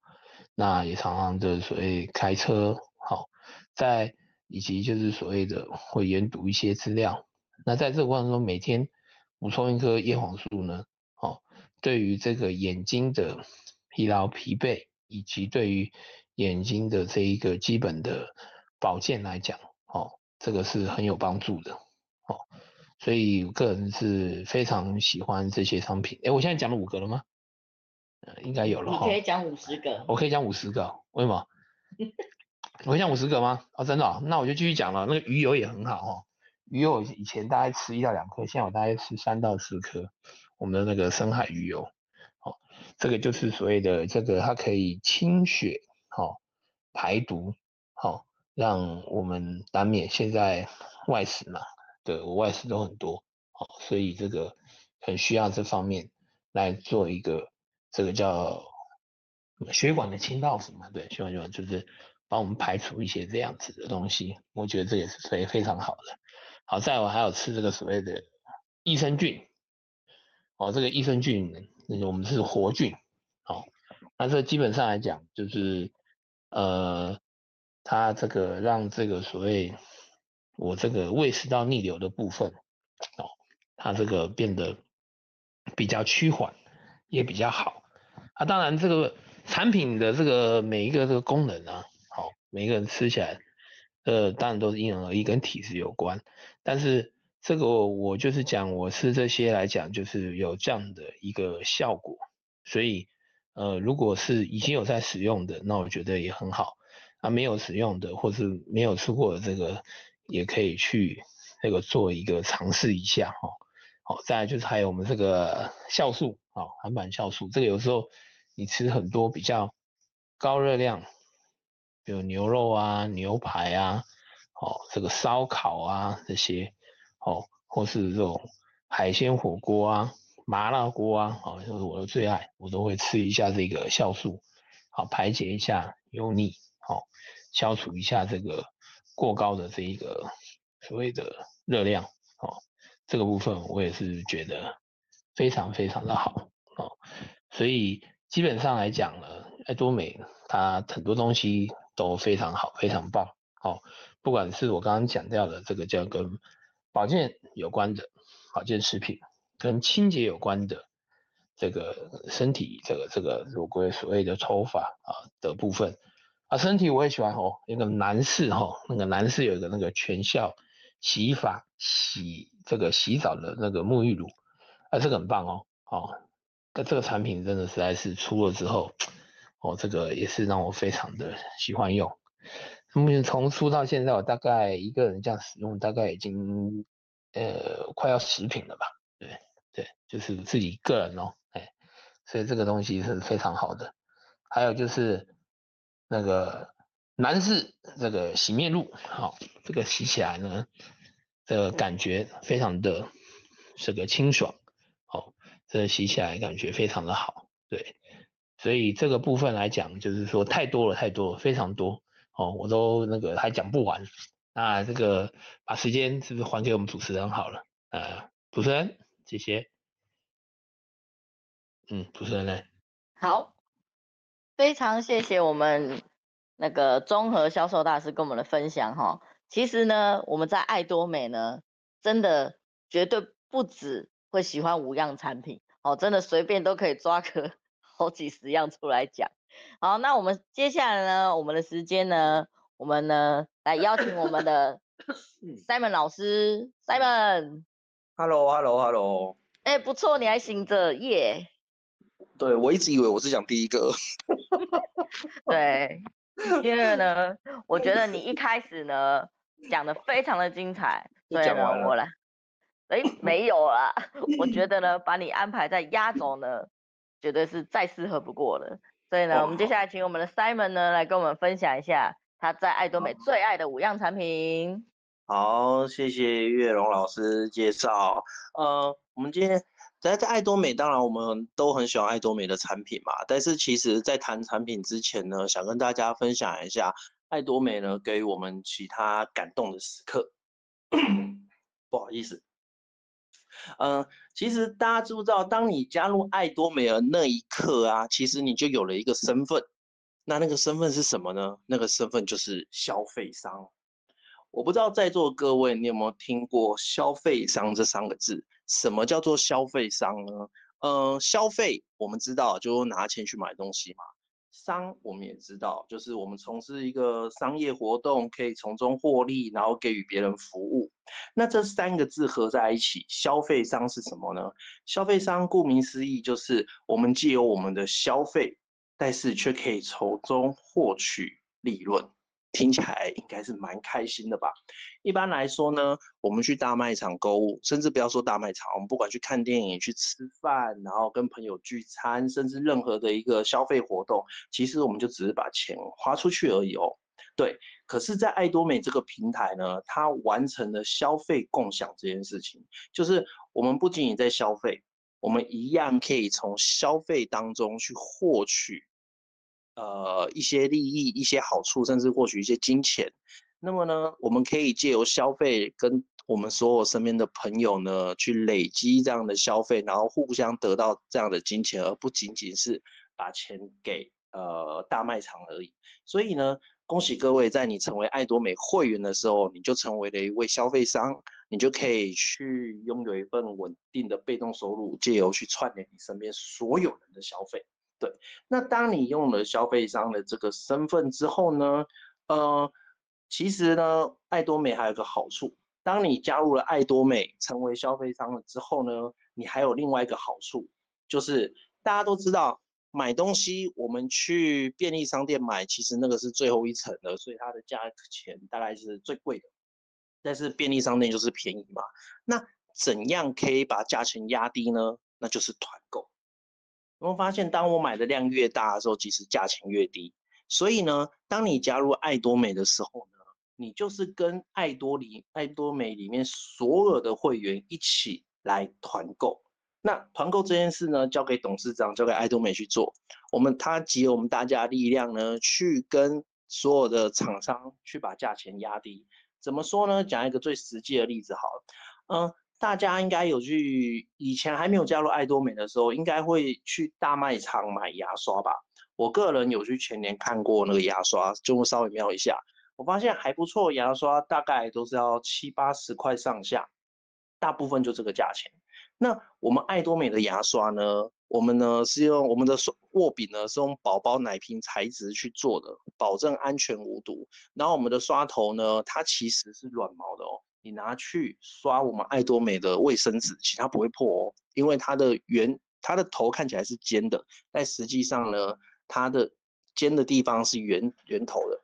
那也常常的所谓开车，好，在以及就是所谓的会研读一些资料。那在这个过程中，每天补充一颗叶黄素呢，哦对于这个眼睛的疲劳、疲惫，以及对于眼睛的这一个基本的保健来讲，哦，这个是很有帮助的，哦，所以我个人是非常喜欢这些商品。哎，我现在讲了五个了吗？呃，应该有了哈。你可以讲五十个。我可以讲五十个，为什么？我可以讲五十个吗？哦，真的哦，那我就继续讲了。那个鱼油也很好哦，鱼油以前大概吃一到两颗，现在我大概吃三到四颗。我们的那个深海鱼油，好，这个就是所谓的这个，它可以清血，好，排毒，好，让我们难免现在外食嘛，对，我外食都很多，好，所以这个很需要这方面来做一个这个叫血管的清道夫嘛，对，血管就就是帮我们排除一些这样子的东西，我觉得这也是非非常好的。好，再我还有吃这个所谓的益生菌。哦，这个益生菌，那我们是活菌，哦，那这基本上来讲，就是呃，它这个让这个所谓我这个胃食道逆流的部分，哦，它这个变得比较趋缓，也比较好。啊，当然这个产品的这个每一个这个功能啊，好，每一个人吃起来，呃，当然都是因人而异，跟体质有关，但是。这个我就是讲，我吃这些来讲，就是有这样的一个效果。所以，呃，如果是已经有在使用的，那我觉得也很好。啊，没有使用的，或是没有吃过的这个，也可以去那个做一个尝试一下哈。好，再来就是还有我们这个酵素，哦，韩版酵素，这个有时候你吃很多比较高热量，比如牛肉啊、牛排啊，哦，这个烧烤啊这些。哦，或是这种海鲜火锅啊、麻辣锅啊，哦，就是我的最爱，我都会吃一下这个酵素，好排解一下油腻，好消除一下这个过高的这一个所谓的热量，哦，这个部分我也是觉得非常非常的好，哦，所以基本上来讲呢，爱多美它很多东西都非常好，非常棒，哦，不管是我刚刚讲到的这个叫跟保健有关的保健食品，跟清洁有关的这个身体这个这个如果所谓的头发啊的部分。啊，身体我也喜欢哦，那个男士哈、哦，那个男士有一个那个全效洗发洗这个洗澡的那个沐浴乳啊，这个很棒哦，哦，那这个产品真的实在是出了之后，哦，这个也是让我非常的喜欢用。目前从出到现在，我大概一个人这样使用，大概已经呃快要十瓶了吧？对对，就是自己个人哦，哎，所以这个东西是非常好的。还有就是那个男士这个洗面露，好，这个洗起来呢，这个感觉非常的这个清爽，真的洗起来感觉非常的好。对，所以这个部分来讲，就是说太多了，太多了，非常多哦，我都那个还讲不完。那这个把时间是不是还给我们主持人好了？呃，主持人，谢谢。嗯，主持人呢？好，非常谢谢我们那个综合销售大师跟我们的分享哈。其实呢，我们在爱多美呢，真的绝对不止会喜欢五样产品哦，真的随便都可以抓个 好几十样出来讲。好，那我们接下来呢，我们的时间呢，我们呢来邀请我们的 Simon 老师，Simon，Hello，Hello，Hello，哎，不错，你还醒着耶。对，我一直以为我是讲第一个。对，因为呢，我觉得你一开始呢讲的非常的精彩，所以呢，我来，哎，没有啦，我觉得呢，把你安排在压轴呢，绝对是再适合不过了。所以呢，我们接下来请我们的 Simon 呢来跟我们分享一下他在爱多美最爱的五样产品。好，谢谢月荣老师介绍。呃，我们今天。在在爱多美，当然我们都很喜欢爱多美的产品嘛。但是其实，在谈产品之前呢，想跟大家分享一下爱多美呢给我们其他感动的时刻。不好意思，嗯、其实大家知不知道，当你加入爱多美的那一刻啊，其实你就有了一个身份。那那个身份是什么呢？那个身份就是消费商。我不知道在座各位你有没有听过消费商这三个字？什么叫做消费商呢？呃，消费我们知道就拿钱去买东西嘛。商我们也知道，就是我们从事一个商业活动，可以从中获利，然后给予别人服务。那这三个字合在一起，消费商是什么呢？消费商顾名思义，就是我们借由我们的消费，但是却可以从中获取利润。听起来应该是蛮开心的吧？一般来说呢，我们去大卖场购物，甚至不要说大卖场，我们不管去看电影、去吃饭，然后跟朋友聚餐，甚至任何的一个消费活动，其实我们就只是把钱花出去而已哦。对，可是，在爱多美这个平台呢，它完成了消费共享这件事情，就是我们不仅仅在消费，我们一样可以从消费当中去获取。呃，一些利益、一些好处，甚至获取一些金钱。那么呢，我们可以借由消费，跟我们所有身边的朋友呢，去累积这样的消费，然后互相得到这样的金钱，而不仅仅是把钱给呃大卖场而已。所以呢，恭喜各位，在你成为爱多美会员的时候，你就成为了一位消费商，你就可以去拥有一份稳定的被动收入，借由去串联你身边所有人的消费。对，那当你用了消费商的这个身份之后呢，呃，其实呢，爱多美还有个好处，当你加入了爱多美，成为消费商了之后呢，你还有另外一个好处，就是大家都知道，买东西我们去便利商店买，其实那个是最后一层的，所以它的价钱大概是最贵的，但是便利商店就是便宜嘛。那怎样可以把价钱压低呢？那就是团购。有没有发现，当我买的量越大的时候，其实价钱越低。所以呢，当你加入爱多美的时候呢，你就是跟爱多里爱多美里面所有的会员一起来团购。那团购这件事呢，交给董事长，交给爱多美去做。我们他集我们大家力量呢，去跟所有的厂商去把价钱压低。怎么说呢？讲一个最实际的例子好了，嗯。大家应该有去，以前还没有加入爱多美的时候，应该会去大卖场买牙刷吧？我个人有去全年看过那个牙刷，就稍微瞄一下，我发现还不错，牙刷大概都是要七八十块上下，大部分就这个价钱。那我们爱多美的牙刷呢？我们呢是用我们的握柄呢是用宝宝奶瓶材质去做的，保证安全无毒。然后我们的刷头呢，它其实是软毛的哦。你拿去刷我们爱多美的卫生纸，其他不会破哦，因为它的圆，它的头看起来是尖的，但实际上呢，它的尖的地方是圆圆头的。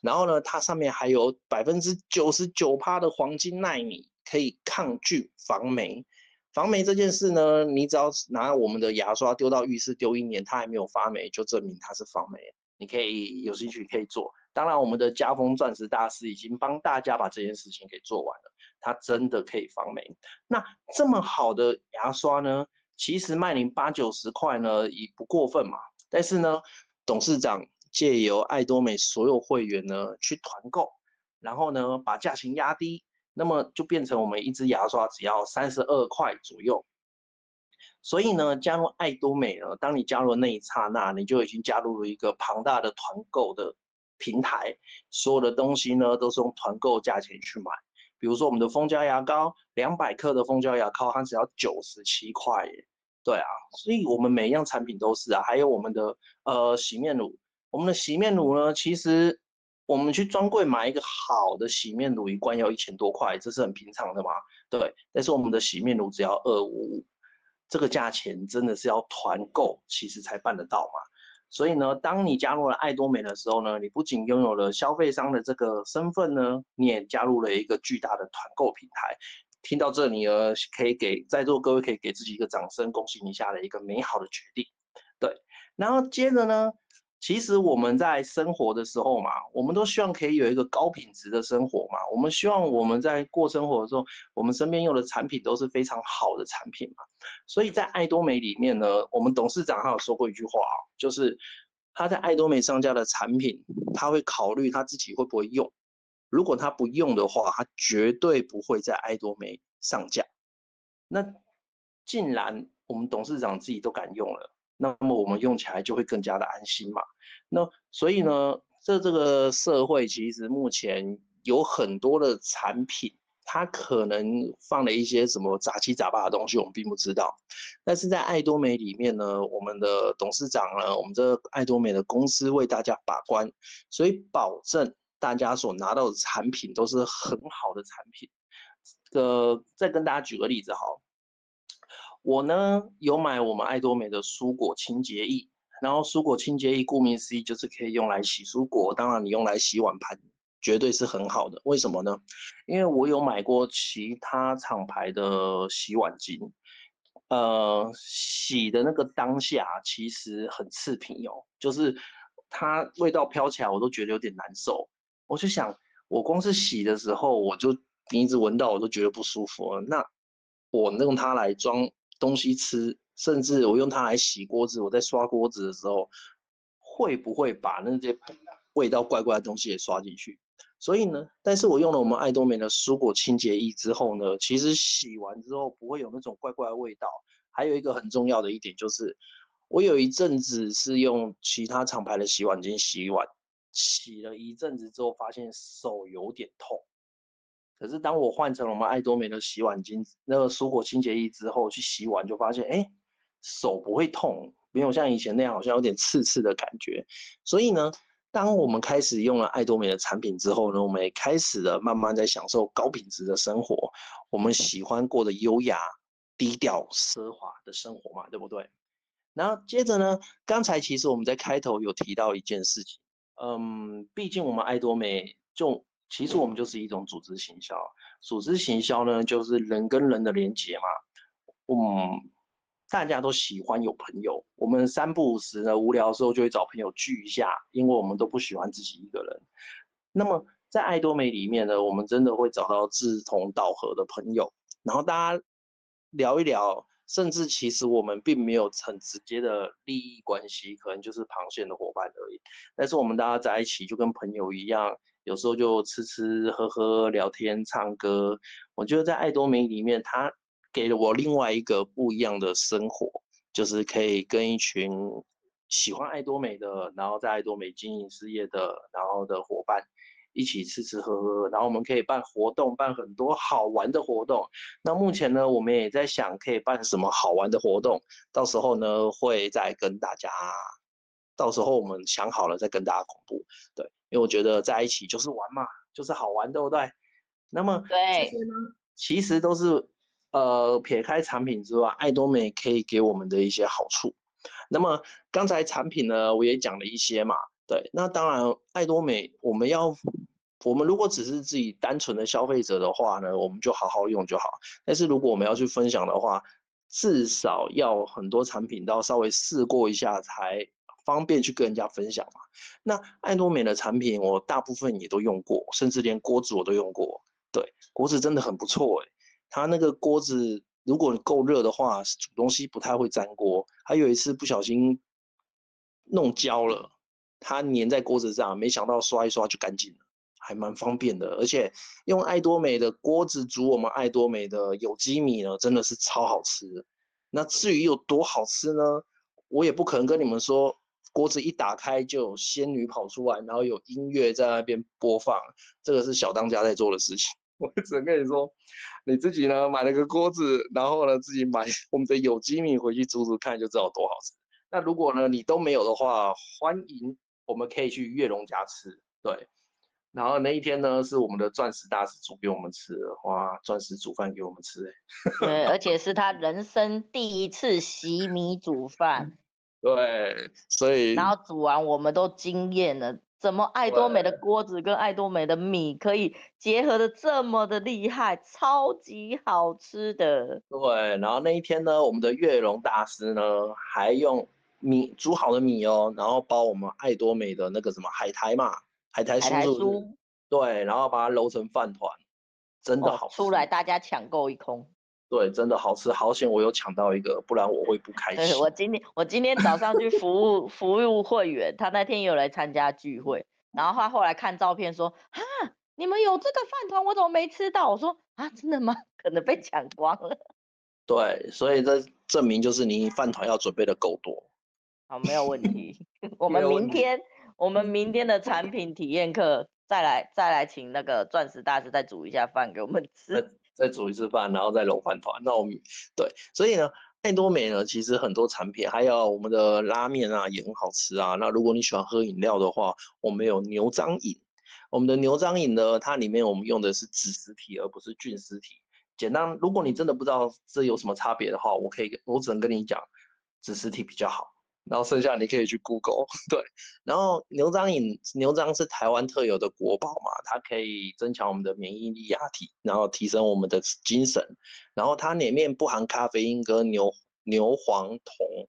然后呢，它上面还有百分之九十九趴的黄金纳米，可以抗拒防霉。防霉这件事呢，你只要拿我们的牙刷丢到浴室丢一年，它还没有发霉，就证明它是防霉。你可以有兴趣可以做。当然，我们的家风钻石大师已经帮大家把这件事情给做完了，它真的可以防霉。那这么好的牙刷呢，其实卖您八九十块呢也不过分嘛。但是呢，董事长借由爱多美所有会员呢去团购，然后呢把价钱压低，那么就变成我们一支牙刷只要三十二块左右。所以呢，加入爱多美呢，当你加入那一刹那，你就已经加入了一个庞大的团购的平台，所有的东西呢都是用团购价钱去买。比如说我们的蜂胶牙膏，两百克的蜂胶牙膏，它只要九十七块耶。对啊，所以我们每一样产品都是啊，还有我们的呃洗面乳，我们的洗面乳呢，其实我们去专柜买一个好的洗面乳，一罐要一千多块，这是很平常的嘛。对，但是我们的洗面乳只要二五五，这个价钱真的是要团购，其实才办得到嘛。所以呢，当你加入了爱多美的时候呢，你不仅拥有了消费商的这个身份呢，你也加入了一个巨大的团购平台。听到这里呢，可以给在座各位可以给自己一个掌声，恭喜你下了一个美好的决定。对，然后接着呢。其实我们在生活的时候嘛，我们都希望可以有一个高品质的生活嘛。我们希望我们在过生活的时候，我们身边用的产品都是非常好的产品嘛。所以在爱多美里面呢，我们董事长他有说过一句话啊，就是他在爱多美上架的产品，他会考虑他自己会不会用。如果他不用的话，他绝对不会在爱多美上架。那竟然我们董事长自己都敢用了。那么我们用起来就会更加的安心嘛。那所以呢，这这个社会其实目前有很多的产品，它可能放了一些什么杂七杂八的东西，我们并不知道。但是在爱多美里面呢，我们的董事长呢，我们这个爱多美的公司为大家把关，所以保证大家所拿到的产品都是很好的产品。呃，再跟大家举个例子哈。我呢有买我们爱多美的蔬果清洁液，然后蔬果清洁液顾名思义就是可以用来洗蔬果，当然你用来洗碗盘绝对是很好的。为什么呢？因为我有买过其他厂牌的洗碗巾，呃，洗的那个当下其实很刺鼻哦，就是它味道飘起来我都觉得有点难受。我就想，我光是洗的时候我就一直闻到我都觉得不舒服了，那我用它来装。东西吃，甚至我用它来洗锅子，我在刷锅子的时候，会不会把那些味道怪怪的东西也刷进去？所以呢，但是我用了我们爱多美的蔬果清洁液之后呢，其实洗完之后不会有那种怪怪的味道。还有一个很重要的一点就是，我有一阵子是用其他厂牌的洗碗精洗碗，洗了一阵子之后，发现手有点痛。可是当我换成我们爱多美的洗碗巾，那个蔬果清洁液之后去洗碗，就发现哎，手不会痛，没有像以前那样好像有点刺刺的感觉。所以呢，当我们开始用了爱多美的产品之后呢，我们也开始了慢慢在享受高品质的生活。我们喜欢过的优雅、低调、奢华的生活嘛，对不对？然后接着呢，刚才其实我们在开头有提到一件事情，嗯，毕竟我们爱多美就。其实我们就是一种组织行销，组织行销呢，就是人跟人的连接嘛。嗯，大家都喜欢有朋友，我们三不五时呢，无聊的时候就会找朋友聚一下，因为我们都不喜欢自己一个人。那么在爱多美里面呢，我们真的会找到志同道合的朋友，然后大家聊一聊，甚至其实我们并没有很直接的利益关系，可能就是螃蟹的伙伴而已。但是我们大家在一起就跟朋友一样。有时候就吃吃喝喝、聊天、唱歌。我觉得在爱多美里面，它给了我另外一个不一样的生活，就是可以跟一群喜欢爱多美的，然后在爱多美经营事业的，然后的伙伴一起吃吃喝喝，然后我们可以办活动，办很多好玩的活动。那目前呢，我们也在想可以办什么好玩的活动，到时候呢会再跟大家，到时候我们想好了再跟大家公布。对。因为我觉得在一起就是玩嘛，就是好玩，对不对？那么对，这些呢，其实都是呃撇开产品之外，爱多美可以给我们的一些好处。那么刚才产品呢，我也讲了一些嘛，对。那当然，爱多美我们要，我们如果只是自己单纯的消费者的话呢，我们就好好用就好。但是如果我们要去分享的话，至少要很多产品都要稍微试过一下才。方便去跟人家分享嘛？那爱多美的产品我大部分也都用过，甚至连锅子我都用过。对，锅子真的很不错诶，它那个锅子如果你够热的话，煮东西不太会粘锅。还有一次不小心弄焦了，它粘在锅子上，没想到刷一刷就干净了，还蛮方便的。而且用爱多美的锅子煮我们爱多美的有机米呢，真的是超好吃。那至于有多好吃呢？我也不可能跟你们说，锅子一打开就有仙女跑出来，然后有音乐在那边播放，这个是小当家在做的事情。我只能跟你说，你自己呢买了个锅子，然后呢自己买我们的有机米回去煮煮看，就知道多好吃。那如果呢你都没有的话，欢迎我们可以去月龙家吃。对，然后那一天呢是我们的钻石大师煮给我们吃的，哇，钻石煮饭给我们吃，对，而且是他人生第一次洗米煮饭。对，所以然后煮完我们都惊艳了。怎么爱多美的锅子跟爱多美的米可以结合的这么的厉害，超级好吃的。对，然后那一天呢，我们的月龙大师呢，还用米煮好的米哦，然后包我们爱多美的那个什么海苔嘛，海苔酥，酥，对，然后把它揉成饭团，真的好吃。哦，出来大家抢购一空。对，真的好吃，好险我有抢到一个，不然我会不开心。对，我今天我今天早上去服务服务会员，他那天有来参加聚会，然后他后来看照片说，啊，你们有这个饭团，我怎么没吃到？我说啊，真的吗？可能被抢光了。对，所以这证明就是你饭团要准备的够多。好，没有问题。我们明天我们明天的产品体验课再来再来请那个钻石大师再煮一下饭给我们吃。再煮一次饭，然后再揉饭团。那我们对，所以呢，爱多美呢，其实很多产品，还有我们的拉面啊，也很好吃啊。那如果你喜欢喝饮料的话，我们有牛樟饮。我们的牛樟饮呢，它里面我们用的是子实体，而不是菌实体。简单，如果你真的不知道这有什么差别的话，我可以，我只能跟你讲，子实体比较好。然后剩下你可以去 Google，对。然后牛樟饮，牛樟是台湾特有的国宝嘛，它可以增强我们的免疫力、压体，然后提升我们的精神。然后它里面不含咖啡因跟牛牛黄酮，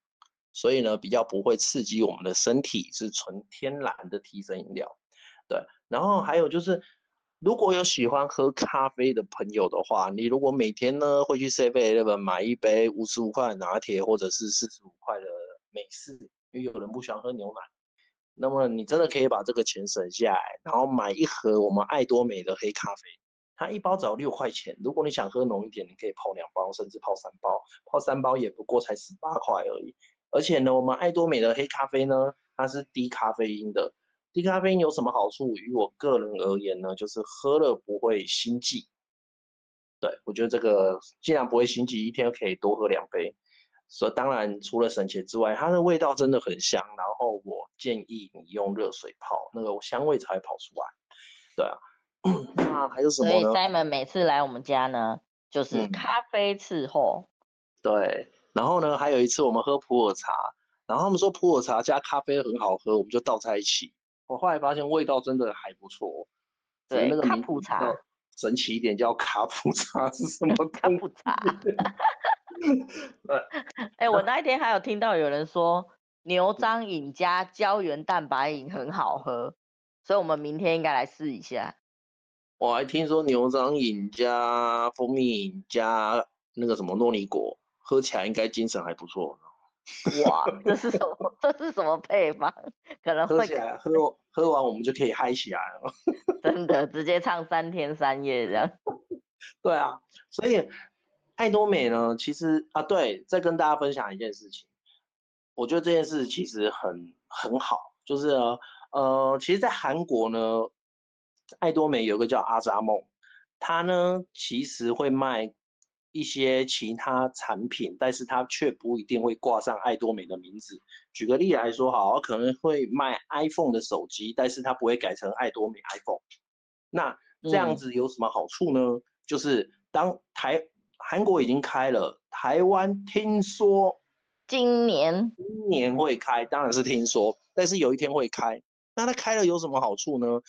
所以呢比较不会刺激我们的身体，是纯天然的提神饮料。对。然后还有就是，如果有喜欢喝咖啡的朋友的话，你如果每天呢会去 Seven Eleven 买一杯五十五块拿铁或者是四十五块的。美式，因为有人不喜欢喝牛奶，那么你真的可以把这个钱省下来，然后买一盒我们爱多美的黑咖啡，它一包只要六块钱。如果你想喝浓一点，你可以泡两包，甚至泡三包，泡三包也不过才十八块而已。而且呢，我们爱多美的黑咖啡呢，它是低咖啡因的。低咖啡因有什么好处？于我个人而言呢，就是喝了不会心悸。对，我觉得这个既然不会心悸，一天可以多喝两杯。所以当然，除了省钱之外，它的味道真的很香。然后我建议你用热水泡，那个香味才会跑出来。对啊，那还有什么呢？所以 Simon 每次来我们家呢，就是咖啡伺候。嗯。对，然后呢，还有一次我们喝普洱茶，然后他们说普洱茶加咖啡很好喝，我们就倒在一起。我后来发现味道真的还不错。对，那个卡普茶。神奇一点叫卡普茶是什么？卡普茶。哎、欸，我那一天还有听到有人说牛樟饮加胶原蛋白饮很好喝，所以我们明天应该来试一下。我还听说牛樟饮加蜂蜜饮加那个什么诺尼果，喝起来应该精神还不错。哇，这是什么？这是什么配方？可能会喝起来喝喝完我们就可以嗨起来了。真的，直接唱三天三夜这样。对啊，所以。爱多美呢，其实啊，对，再跟大家分享一件事情，我觉得这件事其实很很好，就是呃，其实，在韩国呢，爱多美有个叫阿扎梦，他呢其实会卖一些其他产品，但是他却不一定会挂上爱多美的名字。举个例来说，好，可能会卖 iPhone 的手机，但是他不会改成爱多美 iPhone。那这样子有什么好处呢？嗯、就是当台韩国已经开了，台湾听说今年今年会开，当然是听说，但是有一天会开。那它开了有什么好处呢？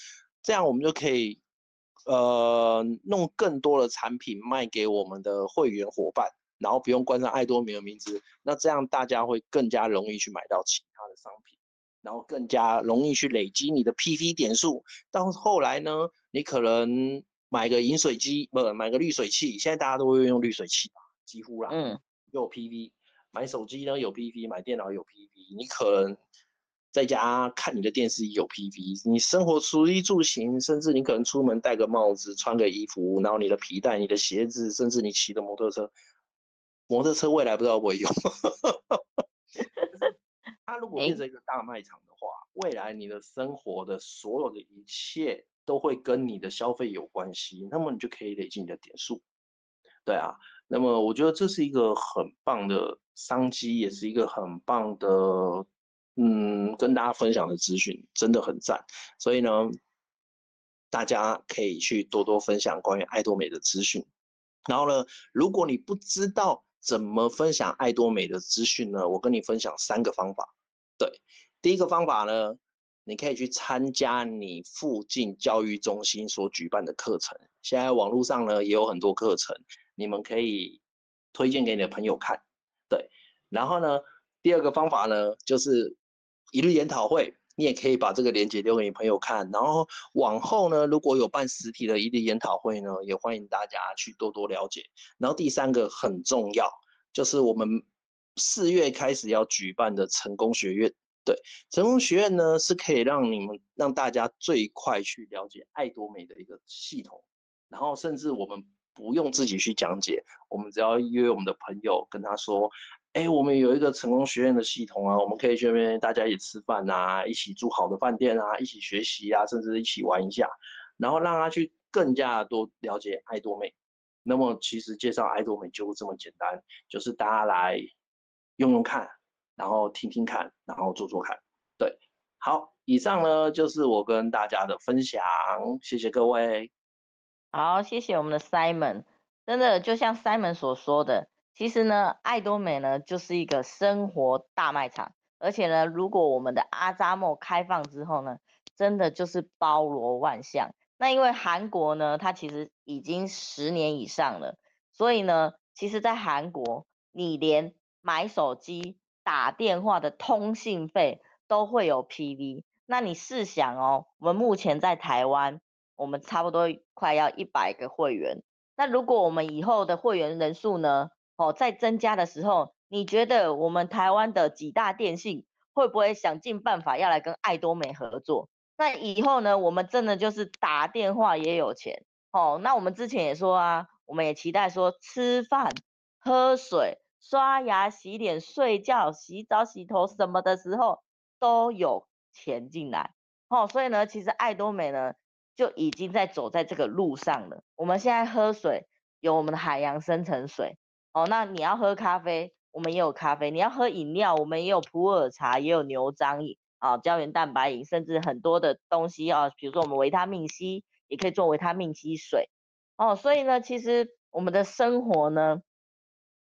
这样我们就可以呃弄更多的产品卖给我们的会员伙伴，然后不用关上爱多美的名字。那这样大家会更加容易去买到其他的商品，然后更加容易去累积你的 PV 点数。到后来呢，你可能。买个饮水机，不买个滤水器，现在大家都会用滤水器，几乎啦，嗯，有 PV，买手机呢有 PV，买电脑有 PV，你可能在家看你的电视有 PV，你生活食衣住行，甚至你可能出门戴个帽子，穿个衣服，然后你的皮带、你的鞋子，甚至你骑的摩托车，摩托车未来不知道会不会用。它如果变成一个大卖场的话，未来你的生活的所有的一切都会跟你的消费有关系，那么你就可以累积你的点数。对啊，那么我觉得这是一个很棒的商机，也是一个很棒的，嗯，跟大家分享的资讯，真的很赞。所以呢，大家可以去多多分享关于爱多美的资讯。然后呢，如果你不知道怎么分享爱多美的资讯呢，我跟你分享三个方法。对，第一个方法呢，你可以去参加你附近教育中心所举办的课程。现在网络上呢也有很多课程，你们可以推荐给你的朋友看。对，然后呢，第二个方法呢就是一日研讨会，你也可以把这个链接留给你朋友看。然后往后呢，如果有办实体的一日研讨会呢，也欢迎大家去多多了解。然后第三个很重要，就是我们。四月开始要举办的成功学院，对，成功学院呢是可以让你们让大家最快去了解爱多美的一个系统，然后甚至我们不用自己去讲解，我们只要约我们的朋友跟他说，哎，我们有一个成功学院的系统啊，我们可以去那边大家一起吃饭啊，一起住好的饭店啊，一起学习啊，甚至一起玩一下，然后让他去更加多了解爱多美。那么其实介绍爱多美就这么简单，就是大家来。用用看，然后听听看，然后做做看。对，好，以上呢就是我跟大家的分享，谢谢各位。好，谢谢我们的 Simon。真的就像 Simon 所说的，其实呢，爱多美呢就是一个生活大卖场，而且呢，如果我们的阿扎莫开放之后呢，真的就是包罗万象。那因为韩国呢，它其实已经十年以上了，所以呢，其实在韩国，你连买手机、打电话的通信费都会有 PV，那你试想哦，我们目前在台湾，我们差不多快要一百个会员。那如果我们以后的会员人数呢，哦，再增加的时候，你觉得我们台湾的几大电信会不会想尽办法要来跟爱多美合作？那以后呢，我们真的就是打电话也有钱哦。那我们之前也说啊，我们也期待说吃饭、喝水。刷牙、洗脸、睡觉、洗澡、洗头什么的时候都有钱进来，哦，所以呢，其实爱多美呢就已经在走在这个路上了。我们现在喝水有我们的海洋深层水，哦，那你要喝咖啡，我们也有咖啡；你要喝饮料，我们也有普洱茶，也有牛樟饮，啊，胶原蛋白饮，甚至很多的东西啊，比如说我们维他命 C 也可以做维他命 C 水，哦，所以呢，其实我们的生活呢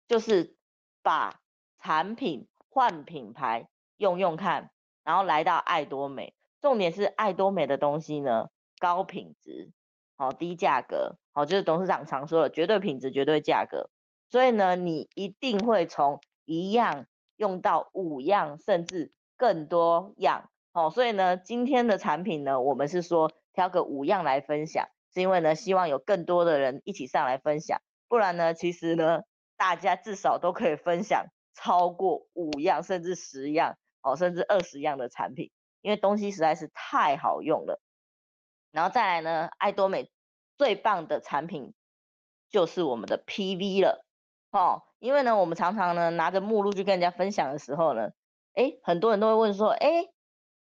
就是。把产品换品牌用用看，然后来到爱多美。重点是爱多美的东西呢，高品质，好低价格，好就是董事长常说的绝对品质、绝对价格。所以呢，你一定会从一样用到五样，甚至更多样。好，所以呢，今天的产品呢，我们是说挑个五样来分享，是因为呢，希望有更多的人一起上来分享。不然呢，其实呢。大家至少都可以分享超过五样，甚至十样，哦，甚至二十样的产品，因为东西实在是太好用了。然后再来呢，爱多美最棒的产品就是我们的 PV 了，哦，因为呢，我们常常呢拿着目录去跟人家分享的时候呢，哎，很多人都会问说，哎，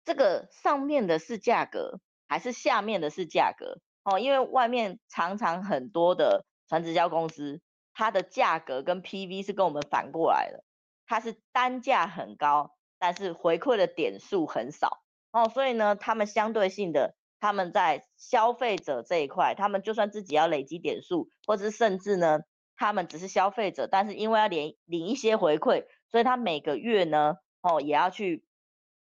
这个上面的是价格，还是下面的是价格？哦，因为外面常常很多的传直销公司。它的价格跟 PV 是跟我们反过来的，它是单价很高，但是回馈的点数很少。哦，所以呢，他们相对性的，他们在消费者这一块，他们就算自己要累积点数，或者是甚至呢，他们只是消费者，但是因为要领领一些回馈，所以他每个月呢，哦，也要去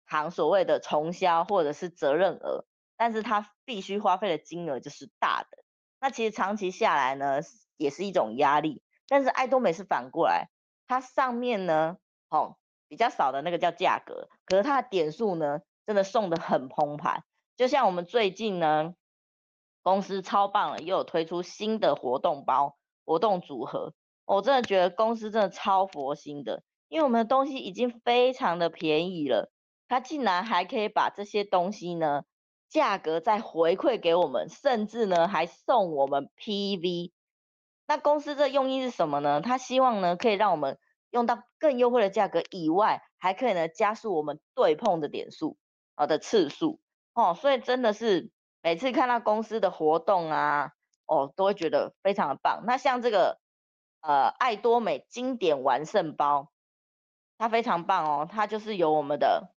行所谓的重销或者是责任额，但是他必须花费的金额就是大的，那其实长期下来呢，也是一种压力，但是爱多美是反过来，它上面呢，哦，比较少的那个叫价格，可是它的点数呢，真的送的很澎湃。就像我们最近呢，公司超棒了，又有推出新的活动包、活动组合，我真的觉得公司真的超佛心的，因为我们的东西已经非常的便宜了，他竟然还可以把这些东西呢，价格再回馈给我们，甚至呢还送我们 PV。那公司这用意是什么呢？他希望呢可以让我们用到更优惠的价格以外，还可以呢加速我们对碰的点数啊的次数哦，所以真的是每次看到公司的活动啊，哦都会觉得非常的棒。那像这个呃爱多美经典完胜包，它非常棒哦，它就是有我们的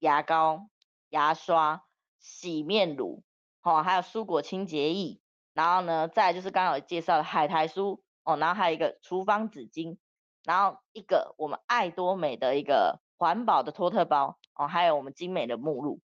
牙膏、牙刷。洗面乳，哦，还有蔬果清洁液，然后呢，再就是刚刚有介绍的海苔酥，哦，然后还有一个厨房纸巾，然后一个我们爱多美的一个环保的托特包，哦，还有我们精美的目录。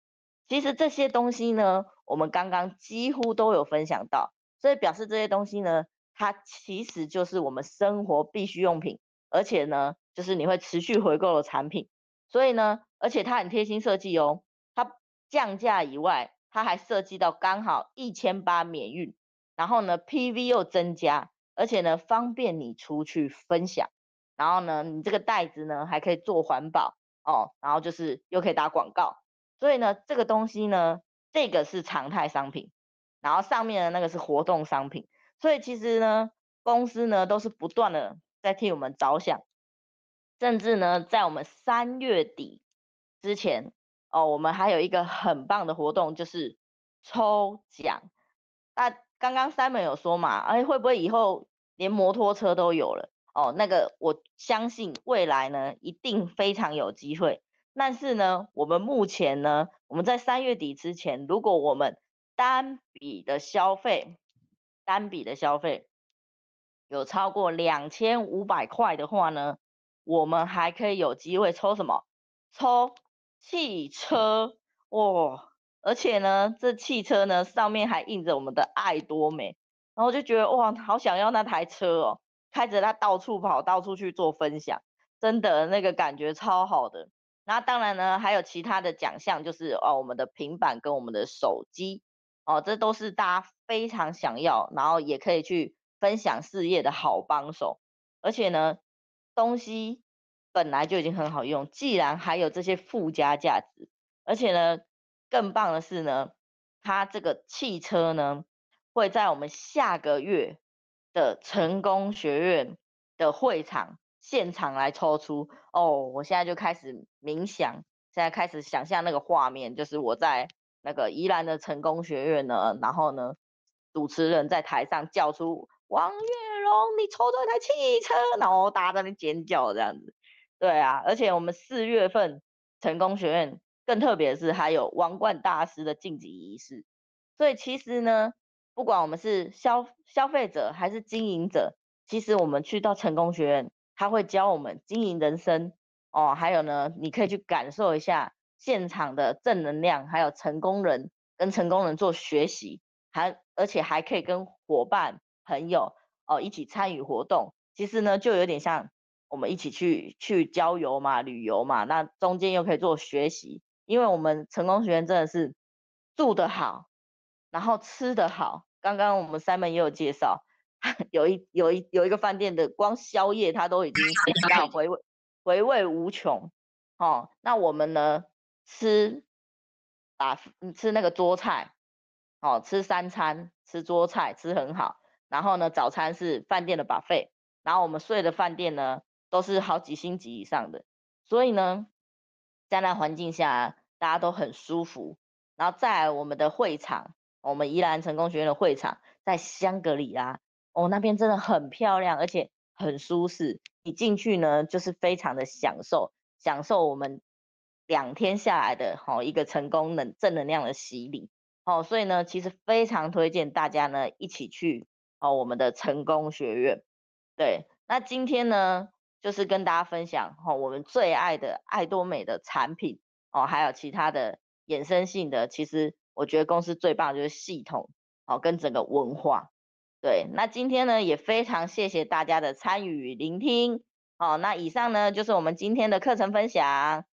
其实这些东西呢，我们刚刚几乎都有分享到，所以表示这些东西呢，它其实就是我们生活必需用品，而且呢，就是你会持续回购的产品。所以呢，而且它很贴心设计哦。它降价以外，它还设计到刚好一千八免运，然后呢，PV 又增加，而且呢，方便你出去分享，然后呢，你这个袋子呢还可以做环保哦，然后就是又可以打广告，所以呢，这个东西呢，这个是常态商品，然后上面的那个是活动商品，所以其实呢，公司呢都是不断的在替我们着想，甚至呢，在我们三月底之前。哦，我们还有一个很棒的活动，就是抽奖。那刚刚 Simon 有说嘛，哎，会不会以后连摩托车都有了？哦，那个我相信未来呢，一定非常有机会。但是呢，我们目前呢，我们在三月底之前，如果我们单笔的消费，单笔的消费有超过两千五百块的话呢，我们还可以有机会抽什么？抽。汽车哇，而且呢，这汽车呢上面还印着我们的爱多美，然后就觉得哇，好想要那台车哦，开着它到处跑，到处去做分享，真的那个感觉超好的。那当然呢，还有其他的奖项，就是哦，我们的平板跟我们的手机哦，这都是大家非常想要，然后也可以去分享事业的好帮手。而且呢，东西。本来就已经很好用，既然还有这些附加价值，而且呢，更棒的是呢，它这个汽车呢，会在我们下个月的成功学院的会场现场来抽出哦。我现在就开始冥想，现在开始想象那个画面，就是我在那个宜兰的成功学院呢，然后呢，主持人在台上叫出王月荣，你抽到一台汽车，然后大家在那尖叫这样子。对啊，而且我们四月份成功学院更特别的是，还有王冠大师的晋级仪式。所以其实呢，不管我们是消消费者还是经营者，其实我们去到成功学院，他会教我们经营人生哦。还有呢，你可以去感受一下现场的正能量，还有成功人跟成功人做学习，还而且还可以跟伙伴朋友哦一起参与活动。其实呢，就有点像。我们一起去去郊游嘛，旅游嘛，那中间又可以做学习，因为我们成功学院真的是住得好，然后吃得好。刚刚我们 Simon 也有介绍，有一有一有一个饭店的光宵夜，它都已经 让回味回味无穷。哦，那我们呢吃啊吃那个桌菜，哦吃三餐吃桌菜吃很好，然后呢早餐是饭店的 buffet，然后我们睡的饭店呢。都是好几星级以上的，所以呢，在那环境下大家都很舒服。然后在我们的会场，我们宜兰成功学院的会场在香格里拉，哦，那边真的很漂亮，而且很舒适。你进去呢，就是非常的享受，享受我们两天下来的好一个成功能正能量的洗礼。哦，所以呢，其实非常推荐大家呢一起去哦我们的成功学院。对，那今天呢，就是跟大家分享哦，我们最爱的爱多美的产品哦，还有其他的衍生性的。其实我觉得公司最棒就是系统哦，跟整个文化。对，那今天呢也非常谢谢大家的参与聆听。哦，那以上呢就是我们今天的课程分享。